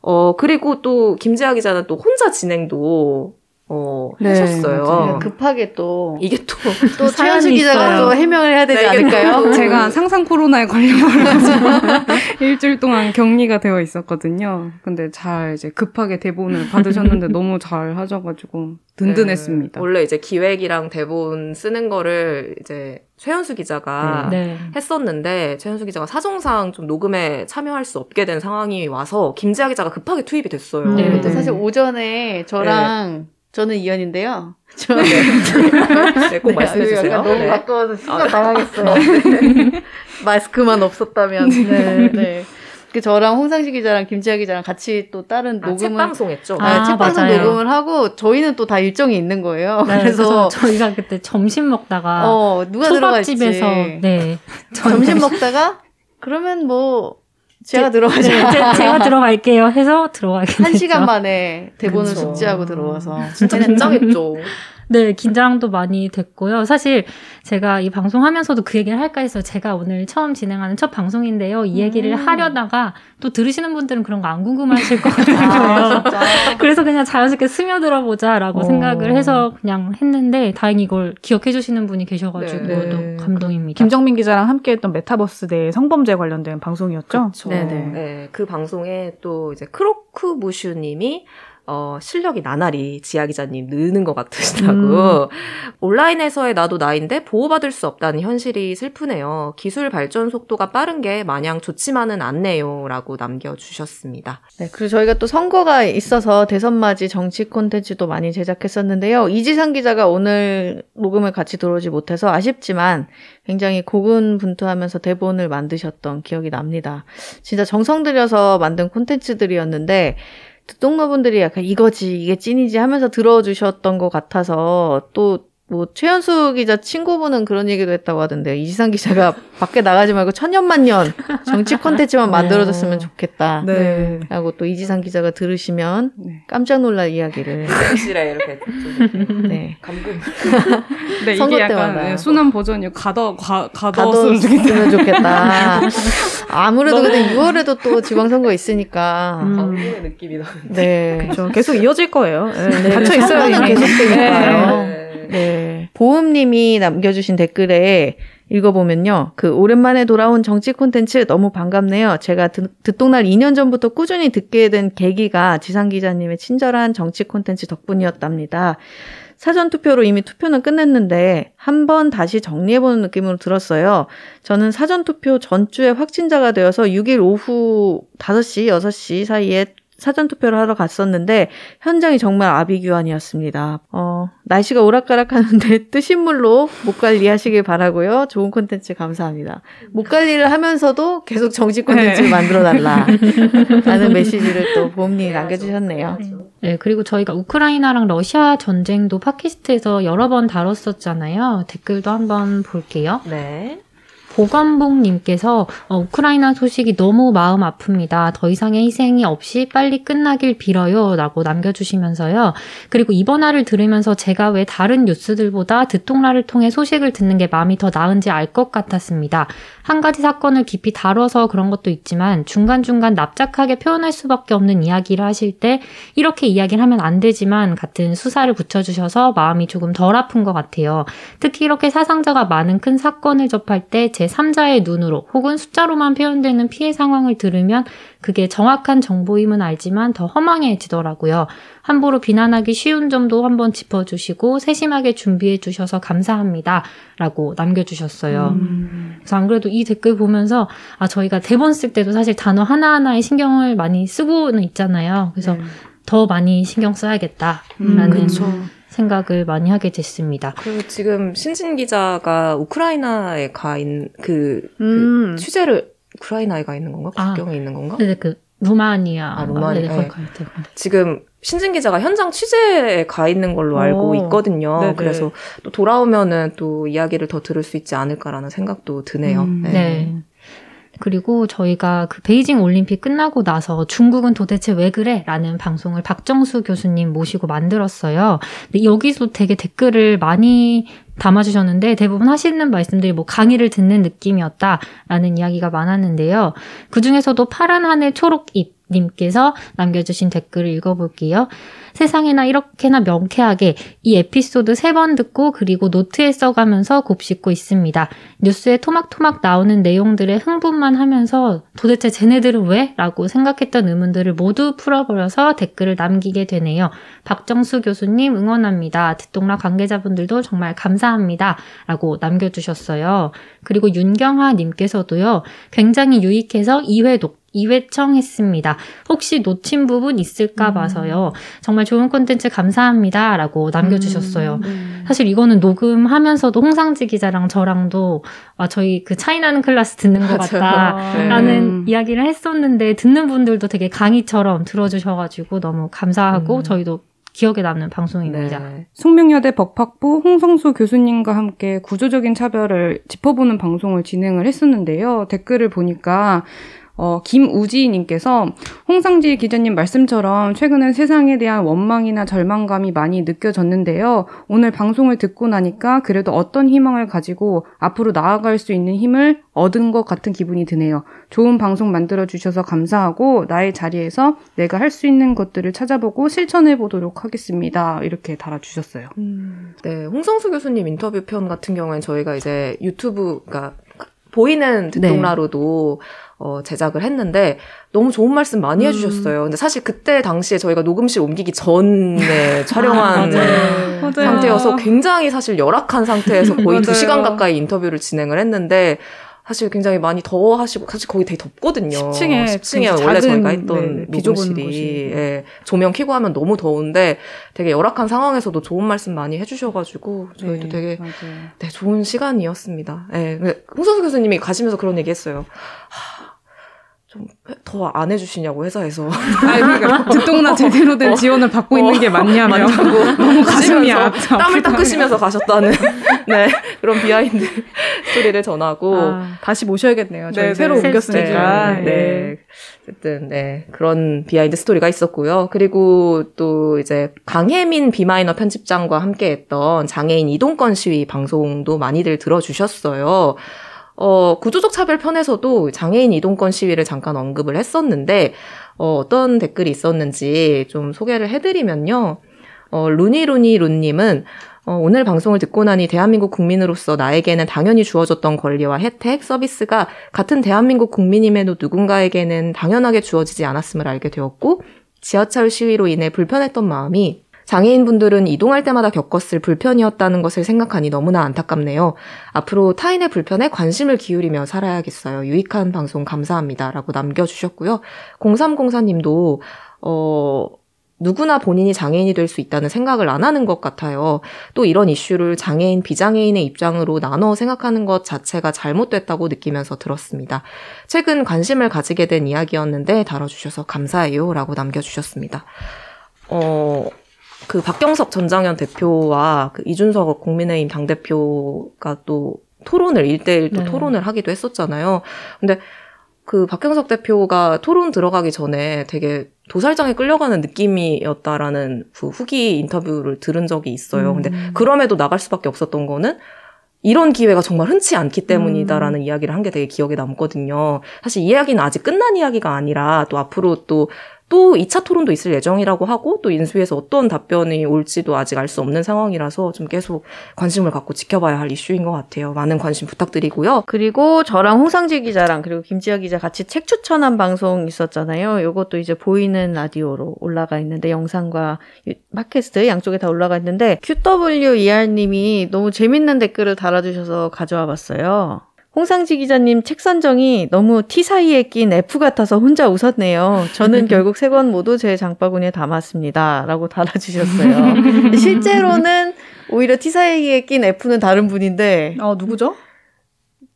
어, 그리고 또 김지아 기자는 또 혼자 진행도 어, 네, 하셨어요. 맞아요. 급하게 또, 이게 또또 사연이 최현수 기자가. 또 해명을 해야 되지 네, 않을까요? 또- 제가 상상 코로나에 걸려가지고 일주일 동안 격리가 되어 있었거든요. 근데 잘 이제 급하게 대본을 받으셨는데 너무 잘 하셔가지고 든든했습니다. 네, 원래 이제 기획이랑 대본 쓰는 거를 이제 최현수 기자가 네. 했었는데 최현수 기자가 사정상 좀 녹음에 참여할 수 없게 된 상황이 와서 김지아 기자가 급하게 투입이 됐어요. 네. 근데 네. 사실 오전에 저랑 저는 이현인데요. 저 네, 꼭 말씀해 네, 주세요. 약간 너무 네. 가까워서 심각 당하겠어요. 네. 마스크만 없었다면. 네. 네. 그 저랑 홍상식 기자랑 김지아 기자랑 같이 또 다른 아, 녹음을 책방송 했죠. 아, 아, 책방송 맞아요. 녹음을 하고 저희는 또 다 일정이 있는 거예요. 네, 그래서 저희가 그때 점심 먹다가 어 누가 초밥집에서 네 점심 먹다가 그러면 뭐 제가 제- 들어가자. 네, 제, 제가 들어갈게요 해서 들어가게. 한 시간 만에 대본을 그쵸. 숙지하고 들어와서 진짜 긴장했죠. 네, 긴장도 많이 됐고요. 사실 제가 이 방송하면서도 그 얘기를 할까 해서 제가 오늘 처음 진행하는 첫 방송인데요. 이 얘기를 음. 하려다가 또 들으시는 분들은 그런 거 안 궁금하실 것 같아요. 아, 진짜. 그래서 그냥 자연스럽게 스며들어 보자라고 어. 생각을 해서 그냥 했는데 다행히 이걸 기억해 주시는 분이 계셔가지고 네. 또 감동입니다. 김정민 기자랑 함께했던 메타버스 대 성범죄 관련된 방송이었죠? 그쵸. 네네. 네, 그 방송에 또 이제 크로크 무슈님이 어, 실력이 나날이 지아 기자님 느는 것 같으시다고. 온라인에서의 나도 나인데 보호받을 수 없다는 현실이 슬프네요. 기술 발전 속도가 빠른 게 마냥 좋지만은 않네요. 라고 남겨주셨습니다. 네, 그리고 저희가 또 선거가 있어서 대선맞이 정치 콘텐츠도 많이 제작했었는데요. 이지상 기자가 오늘 녹음을 같이 들어오지 못해서 아쉽지만 굉장히 고군분투하면서 대본을 만드셨던 기억이 납니다. 진짜 정성 들여서 만든 콘텐츠들이었는데 듣동러분들이 약간 이거지 이게 찐이지 하면서 들어주셨던 것 같아서 또 뭐 최현수 기자 친구분은 그런 얘기도 했다고 하던데 이지상 기자가 밖에 나가지 말고 천년만년 정치 콘텐츠만 만들어줬으면 좋겠다. 네. 라고 또 이지상 기자가 들으시면 네. 깜짝 놀랄 이야기를 현실에 이렇게 네. 감금. 네, 선거 이게 약간 때마다. 네, 순한 버전이요. 가더 가 가더웠으면 좋겠다. 좋겠다. 아무래도 근데 6월에도 또 지방선거 있으니까 감금의 느낌이 나. 네. 그렇죠. 계속 이어질 거예요. 네, 네, 갇혀 이미. 계속되니까요. 네. 네. 보음님이 남겨주신 댓글에 읽어보면요. 그 오랜만에 돌아온 정치 콘텐츠 너무 반갑네요. 제가 듣, 듣동날 2년 전부터 꾸준히 듣게 된 계기가 지상 기자님의 친절한 정치 콘텐츠 덕분이었답니다. 사전 투표로 이미 투표는 끝냈는데 한 번 다시 정리해보는 느낌으로 들었어요. 저는 사전 투표 전주에 확진자가 되어서 6일 오후 5시, 6시 사이에 사전 투표를 하러 갔었는데 현장이 정말 아비규환이었습니다. 어, 날씨가 오락가락하는데 뜨신 물로 목 관리하시길 바라고요. 좋은 콘텐츠 감사합니다. 목 관리를 하면서도 계속 정치 콘텐츠를 만들어 달라. 라는 메시지를 또 보험님이 남겨주셨네요. 네, 그리고 저희가 우크라이나랑 러시아 전쟁도 팟캐스트에서 여러 번 다뤘었잖아요. 댓글도 한번 볼게요. 네. 보건복님께서 어, 우크라이나 소식이 너무 마음 아픕니다. 더 이상의 희생이 없이 빨리 끝나길 빌어요. 라고 남겨주시면서요. 그리고 이번 화를 들으면서 제가 왜 다른 뉴스들보다 듣동라를 통해 소식을 듣는 게 마음이 더 나은지 알 것 같았습니다. 한 가지 사건을 깊이 다뤄서 그런 것도 있지만 중간중간 납작하게 표현할 수밖에 없는 이야기를 하실 때 이렇게 이야기를 하면 안 되지만 같은 수사를 붙여주셔서 마음이 조금 덜 아픈 것 같아요. 특히 이렇게 사상자가 많은 큰 사건을 접할 때 제3자의 눈으로 혹은 숫자로만 표현되는 피해 상황을 들으면 그게 정확한 정보임은 알지만 더 허망해지더라고요. 함부로 비난하기 쉬운 점도 한번 짚어주시고 세심하게 준비해 주셔서 감사합니다. 라고 남겨주셨어요. 그래서 안 그래도 이 댓글 보면서 아 저희가 대본 쓸 때도 사실 단어 하나하나에 신경을 많이 쓰고는 있잖아요. 그래서 더 많이 신경 써야겠다라는 그렇죠. 생각을 많이 하게 됐습니다. 그리고 지금 신진 기자가 우크라이나에 가 있는 그, 그 음. 취재를 우크라이나에 가 있는 건가? 아. 국경에 있는 건가? 근데 그 루마니아 아, 루마니아. 네, 네. 갈 때. 지금 신진 기자가 현장 취재에 가 있는 걸로 알고 오. 있거든요. 네네. 그래서 또 돌아오면은 또 이야기를 더 들을 수 있지 않을까라는 생각도 드네요. 음. 네. 그리고 저희가 그 베이징 올림픽 끝나고 나서 중국은 도대체 왜 그래? 라는 방송을 박정수 교수님 모시고 만들었어요. 근데 여기서 되게 댓글을 많이 담아주셨는데 대부분 하시는 말씀들이 뭐 강의를 듣는 느낌이었다라는 이야기가 많았는데요. 그 중에서도 파란 하늘 초록 잎 님께서 남겨주신 댓글을 읽어볼게요. 세상에나 이렇게나 명쾌하게 이 에피소드 세 번 듣고 그리고 노트에 써가면서 곱씹고 있습니다. 뉴스에 토막토막 나오는 내용들의 흥분만 하면서 도대체 쟤네들은 왜? 라고 생각했던 의문들을 모두 풀어버려서 댓글을 남기게 되네요. 박정수 교수님 응원합니다. 듣동라 관계자분들도 정말 감사합니다. 라고 남겨주셨어요. 그리고 윤경아 님께서도요. 굉장히 유익해서 2회 독 2회 청 했습니다. 혹시 놓친 부분 있을까 봐서요. 정말 좋은 콘텐츠 감사합니다. 라고 남겨주셨어요. 사실 이거는 녹음하면서도 홍상지 기자랑 저랑도 아, 저희 그 차이나는 클래스 듣는 것 같다. 네. 라는 음. 이야기를 했었는데 듣는 분들도 되게 강의처럼 들어주셔가지고 너무 감사하고 음. 저희도 기억에 남는 방송입니다. 네. 숙명여대 법학부 홍성수 교수님과 함께 구조적인 차별을 짚어보는 방송을 진행을 했었는데요. 댓글을 보니까 어, 김우지님께서 홍상지 기자님 말씀처럼 최근엔 세상에 대한 원망이나 절망감이 많이 느껴졌는데요. 오늘 방송을 듣고 나니까 그래도 어떤 희망을 가지고 앞으로 나아갈 수 있는 힘을 얻은 것 같은 기분이 드네요. 좋은 방송 만들어 주셔서 감사하고 나의 자리에서 내가 할 수 있는 것들을 찾아보고 실천해 보도록 하겠습니다. 이렇게 달아주셨어요. 네, 홍성수 교수님 인터뷰 편 같은 경우엔 저희가 이제 유튜브 가 보이는 듣동라로도 어, 제작을 했는데 너무 좋은 말씀 많이 음. 해주셨어요. 근데 사실 그때 당시에 저희가 녹음실 옮기기 전에 촬영한 맞아요. 상태여서 굉장히 사실 열악한 상태에서 거의 맞아요. 두 시간 가까이 인터뷰를 진행을 했는데 사실 굉장히 많이 더워하시고 사실 거기 되게 덥거든요. 10층에 10층에 그 원래 저희가 했던 네, 녹음실이 곳이. 예, 조명 켜고 하면 너무 더운데 되게 열악한 상황에서도 좋은 말씀 많이 해주셔가지고 저희도 네, 되게 맞아요. 네, 좋은 시간이었습니다. 예. 홍성수 교수님이 가시면서 그런 얘기 했어요. 좀 더 안 해주시냐고 회사에서 아, 그러니까 듣똑라 제대로 된 지원을 받고 있는 게 맞냐며. 너무 가슴이 아프다. 땀을 닦으시면서 가셨다는 네 그런 behind story를 전하고 아, 다시 모셔야겠네요. 저희 네, 새로 네. 옮겼으니까. 네, 네. 네. 어쨌든 네 그런 behind story가 있었고요. 그리고 또 이제 강혜민 비마이너 편집장과 함께했던 장애인 이동권 시위 방송도 많이들 들어주셨어요. 어, 구조적 차별 편에서도 장애인 이동권 시위를 잠깐 언급을 했었는데, 어, 어떤 댓글이 있었는지 좀 소개를 해드리면요. 어, 루니루니 룬님은 어, 오늘 방송을 듣고 나니 대한민국 국민으로서 나에게는 당연히 주어졌던 권리와 혜택, 서비스가 같은 대한민국 국민임에도 누군가에게는 당연하게 주어지지 않았음을 알게 되었고, 지하철 시위로 인해 불편했던 마음이 장애인분들은 이동할 때마다 겪었을 불편이었다는 것을 생각하니 너무나 안타깝네요. 앞으로 타인의 불편에 관심을 기울이며 살아야겠어요. 유익한 방송 감사합니다. 라고 남겨주셨고요. 0304님도, 어, 누구나 본인이 장애인이 될 수 있다는 생각을 안 하는 것 같아요. 또 이런 이슈를 장애인, 비장애인의 입장으로 나눠 생각하는 것 자체가 잘못됐다고 느끼면서 들었습니다. 최근 관심을 가지게 된 이야기였는데 다뤄주셔서 감사해요. 라고 남겨주셨습니다. 어, 그 박경석 전 장현 대표와 그 이준석 국민의힘 당 대표가 또 토론을, 일대일또 네. 토론을 하기도 했었잖아요. 근데 그 박경석 대표가 토론 들어가기 전에 되게 도살장에 끌려가는 느낌이었다라는 그 후기 인터뷰를 들은 적이 있어요. 근데 그럼에도 나갈 수밖에 없었던 거는 이런 기회가 정말 흔치 않기 때문이다라는 이야기를 한 게 되게 기억에 남거든요. 사실 이 이야기는 아직 끝난 이야기가 아니라 또 앞으로 또 또 2차 토론도 있을 예정이라고 하고 또 인수위에서 어떤 답변이 올지도 아직 알 수 없는 상황이라서 좀 계속 관심을 갖고 지켜봐야 할 이슈인 것 같아요. 많은 관심 부탁드리고요. 그리고 저랑 홍상지 기자랑 그리고 김지아 기자 같이 책 추천한 방송 있었잖아요. 요것도 이제 보이는 라디오로 올라가 있는데 영상과 유- 팟캐스트 양쪽에 다 올라가 있는데 QWER님이 너무 재밌는 댓글을 달아주셔서 가져와 봤어요. 홍상지 기자님 책 선정이 너무 T 사이에 낀 F 같아서 혼자 웃었네요. 저는 결국 세 권 모두 제 장바구니에 담았습니다. 라고 달아주셨어요. 실제로는 오히려 T 사이에 낀 F는 다른 분인데 어, 누구죠?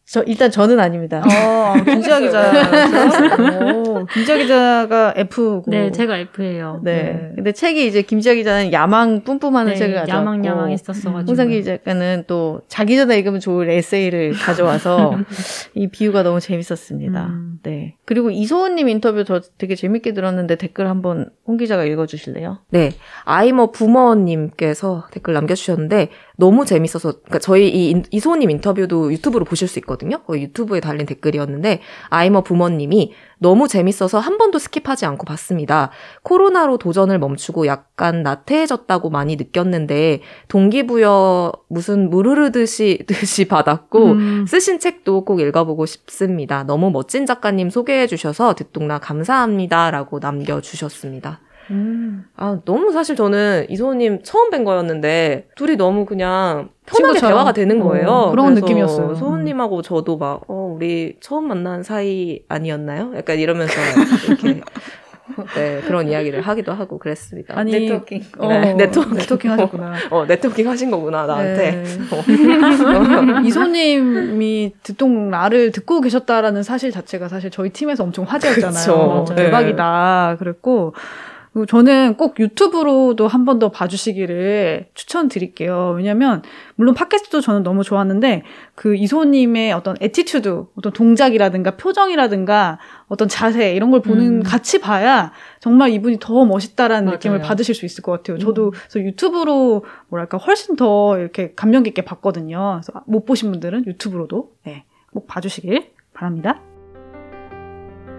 저 일단 저는 아닙니다. 어, 김지아 기자. 오, 김지아 기자가 F고. 네, 제가 F예요. 네. 네. 근데 책이 이제 김지아 기자는 야망 뿜뿜하는 네, 책을 가져왔고 야망야망 했었어가지고. 홍상 기자는 또 자기 전에 읽으면 좋을 에세이를 가져와서 이 비유가 너무 재밌었습니다. 음. 네. 그리고 이소은님 인터뷰 저 되게 재밌게 들었는데 댓글 한번 홍 기자가 읽어주실래요? 네. 아이머 부모님께서 댓글 남겨주셨는데, 너무 재밌어서, 그러니까 저희 이 인- 이소님 인터뷰도 유튜브로 보실 수 있거든요. 거기 유튜브에 달린 댓글이었는데, 아이머 부모님이 너무 재밌어서 한 번도 skip하지 않고 봤습니다. 코로나로 도전을 멈추고 약간 나태해졌다고 많이 느꼈는데, 동기부여 무슨 물 흐르듯이 듯이 받았고, 음. 쓰신 책도 꼭 읽어보고 싶습니다. 너무 멋진 작가님 소개해 주셔서 듣똑라 감사합니다. 라고 남겨 주셨습니다. 음. 아, 너무 사실 저는 이소님 처음 뵌 거였는데, 둘이 너무 그냥 편하게 친구처럼. 대화가 되는 거예요. 어, 그런 느낌이었어요. 음. 소은님하고 저도 막, 어, 우리 처음 만난 사이 아니었나요? 약간 이러면서 이렇게. 네, 그런 이야기를 하기도 하고 그랬습니다. 아니, 네트워킹. 어, 네, 네트워킹. 네트워킹 하셨구나. 어, 네트워킹 하신 거구나, 나한테. 네. 어. 이소님이 듣동 나를 듣고 계셨다라는 사실 자체가 사실 저희 팀에서 엄청 화제였잖아요. 그쵸. 어, 네. 대박이다. 그랬고 저는 꼭 유튜브로도 한 번 더 봐주시기를 추천드릴게요. 왜냐면 물론 팟캐스트도 저는 너무 좋았는데 그 이소님의 어떤 attitude, 어떤 동작이라든가 표정이라든가 어떤 자세 이런 걸 보는 음. 같이 봐야 정말 이분이 더 멋있다라는 맞아요. 느낌을 받으실 수 있을 것 같아요. 저도 그래서 유튜브로 뭐랄까 훨씬 더 이렇게 감명 깊게 봤거든요. 그래서 못 보신 분들은 유튜브로도 네, 꼭 봐주시길 바랍니다.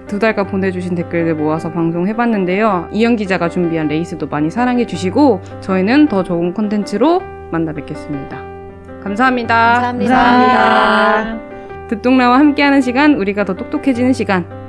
두 달간 보내주신 댓글들 모아서 방송해봤는데요. 이영 기자가 준비한 레이스도 많이 사랑해주시고 저희는 더 좋은 콘텐츠로 만나 뵙겠습니다. 감사합니다. 감사합니다. 듣동나와 함께하는 시간, 우리가 더 똑똑해지는 시간.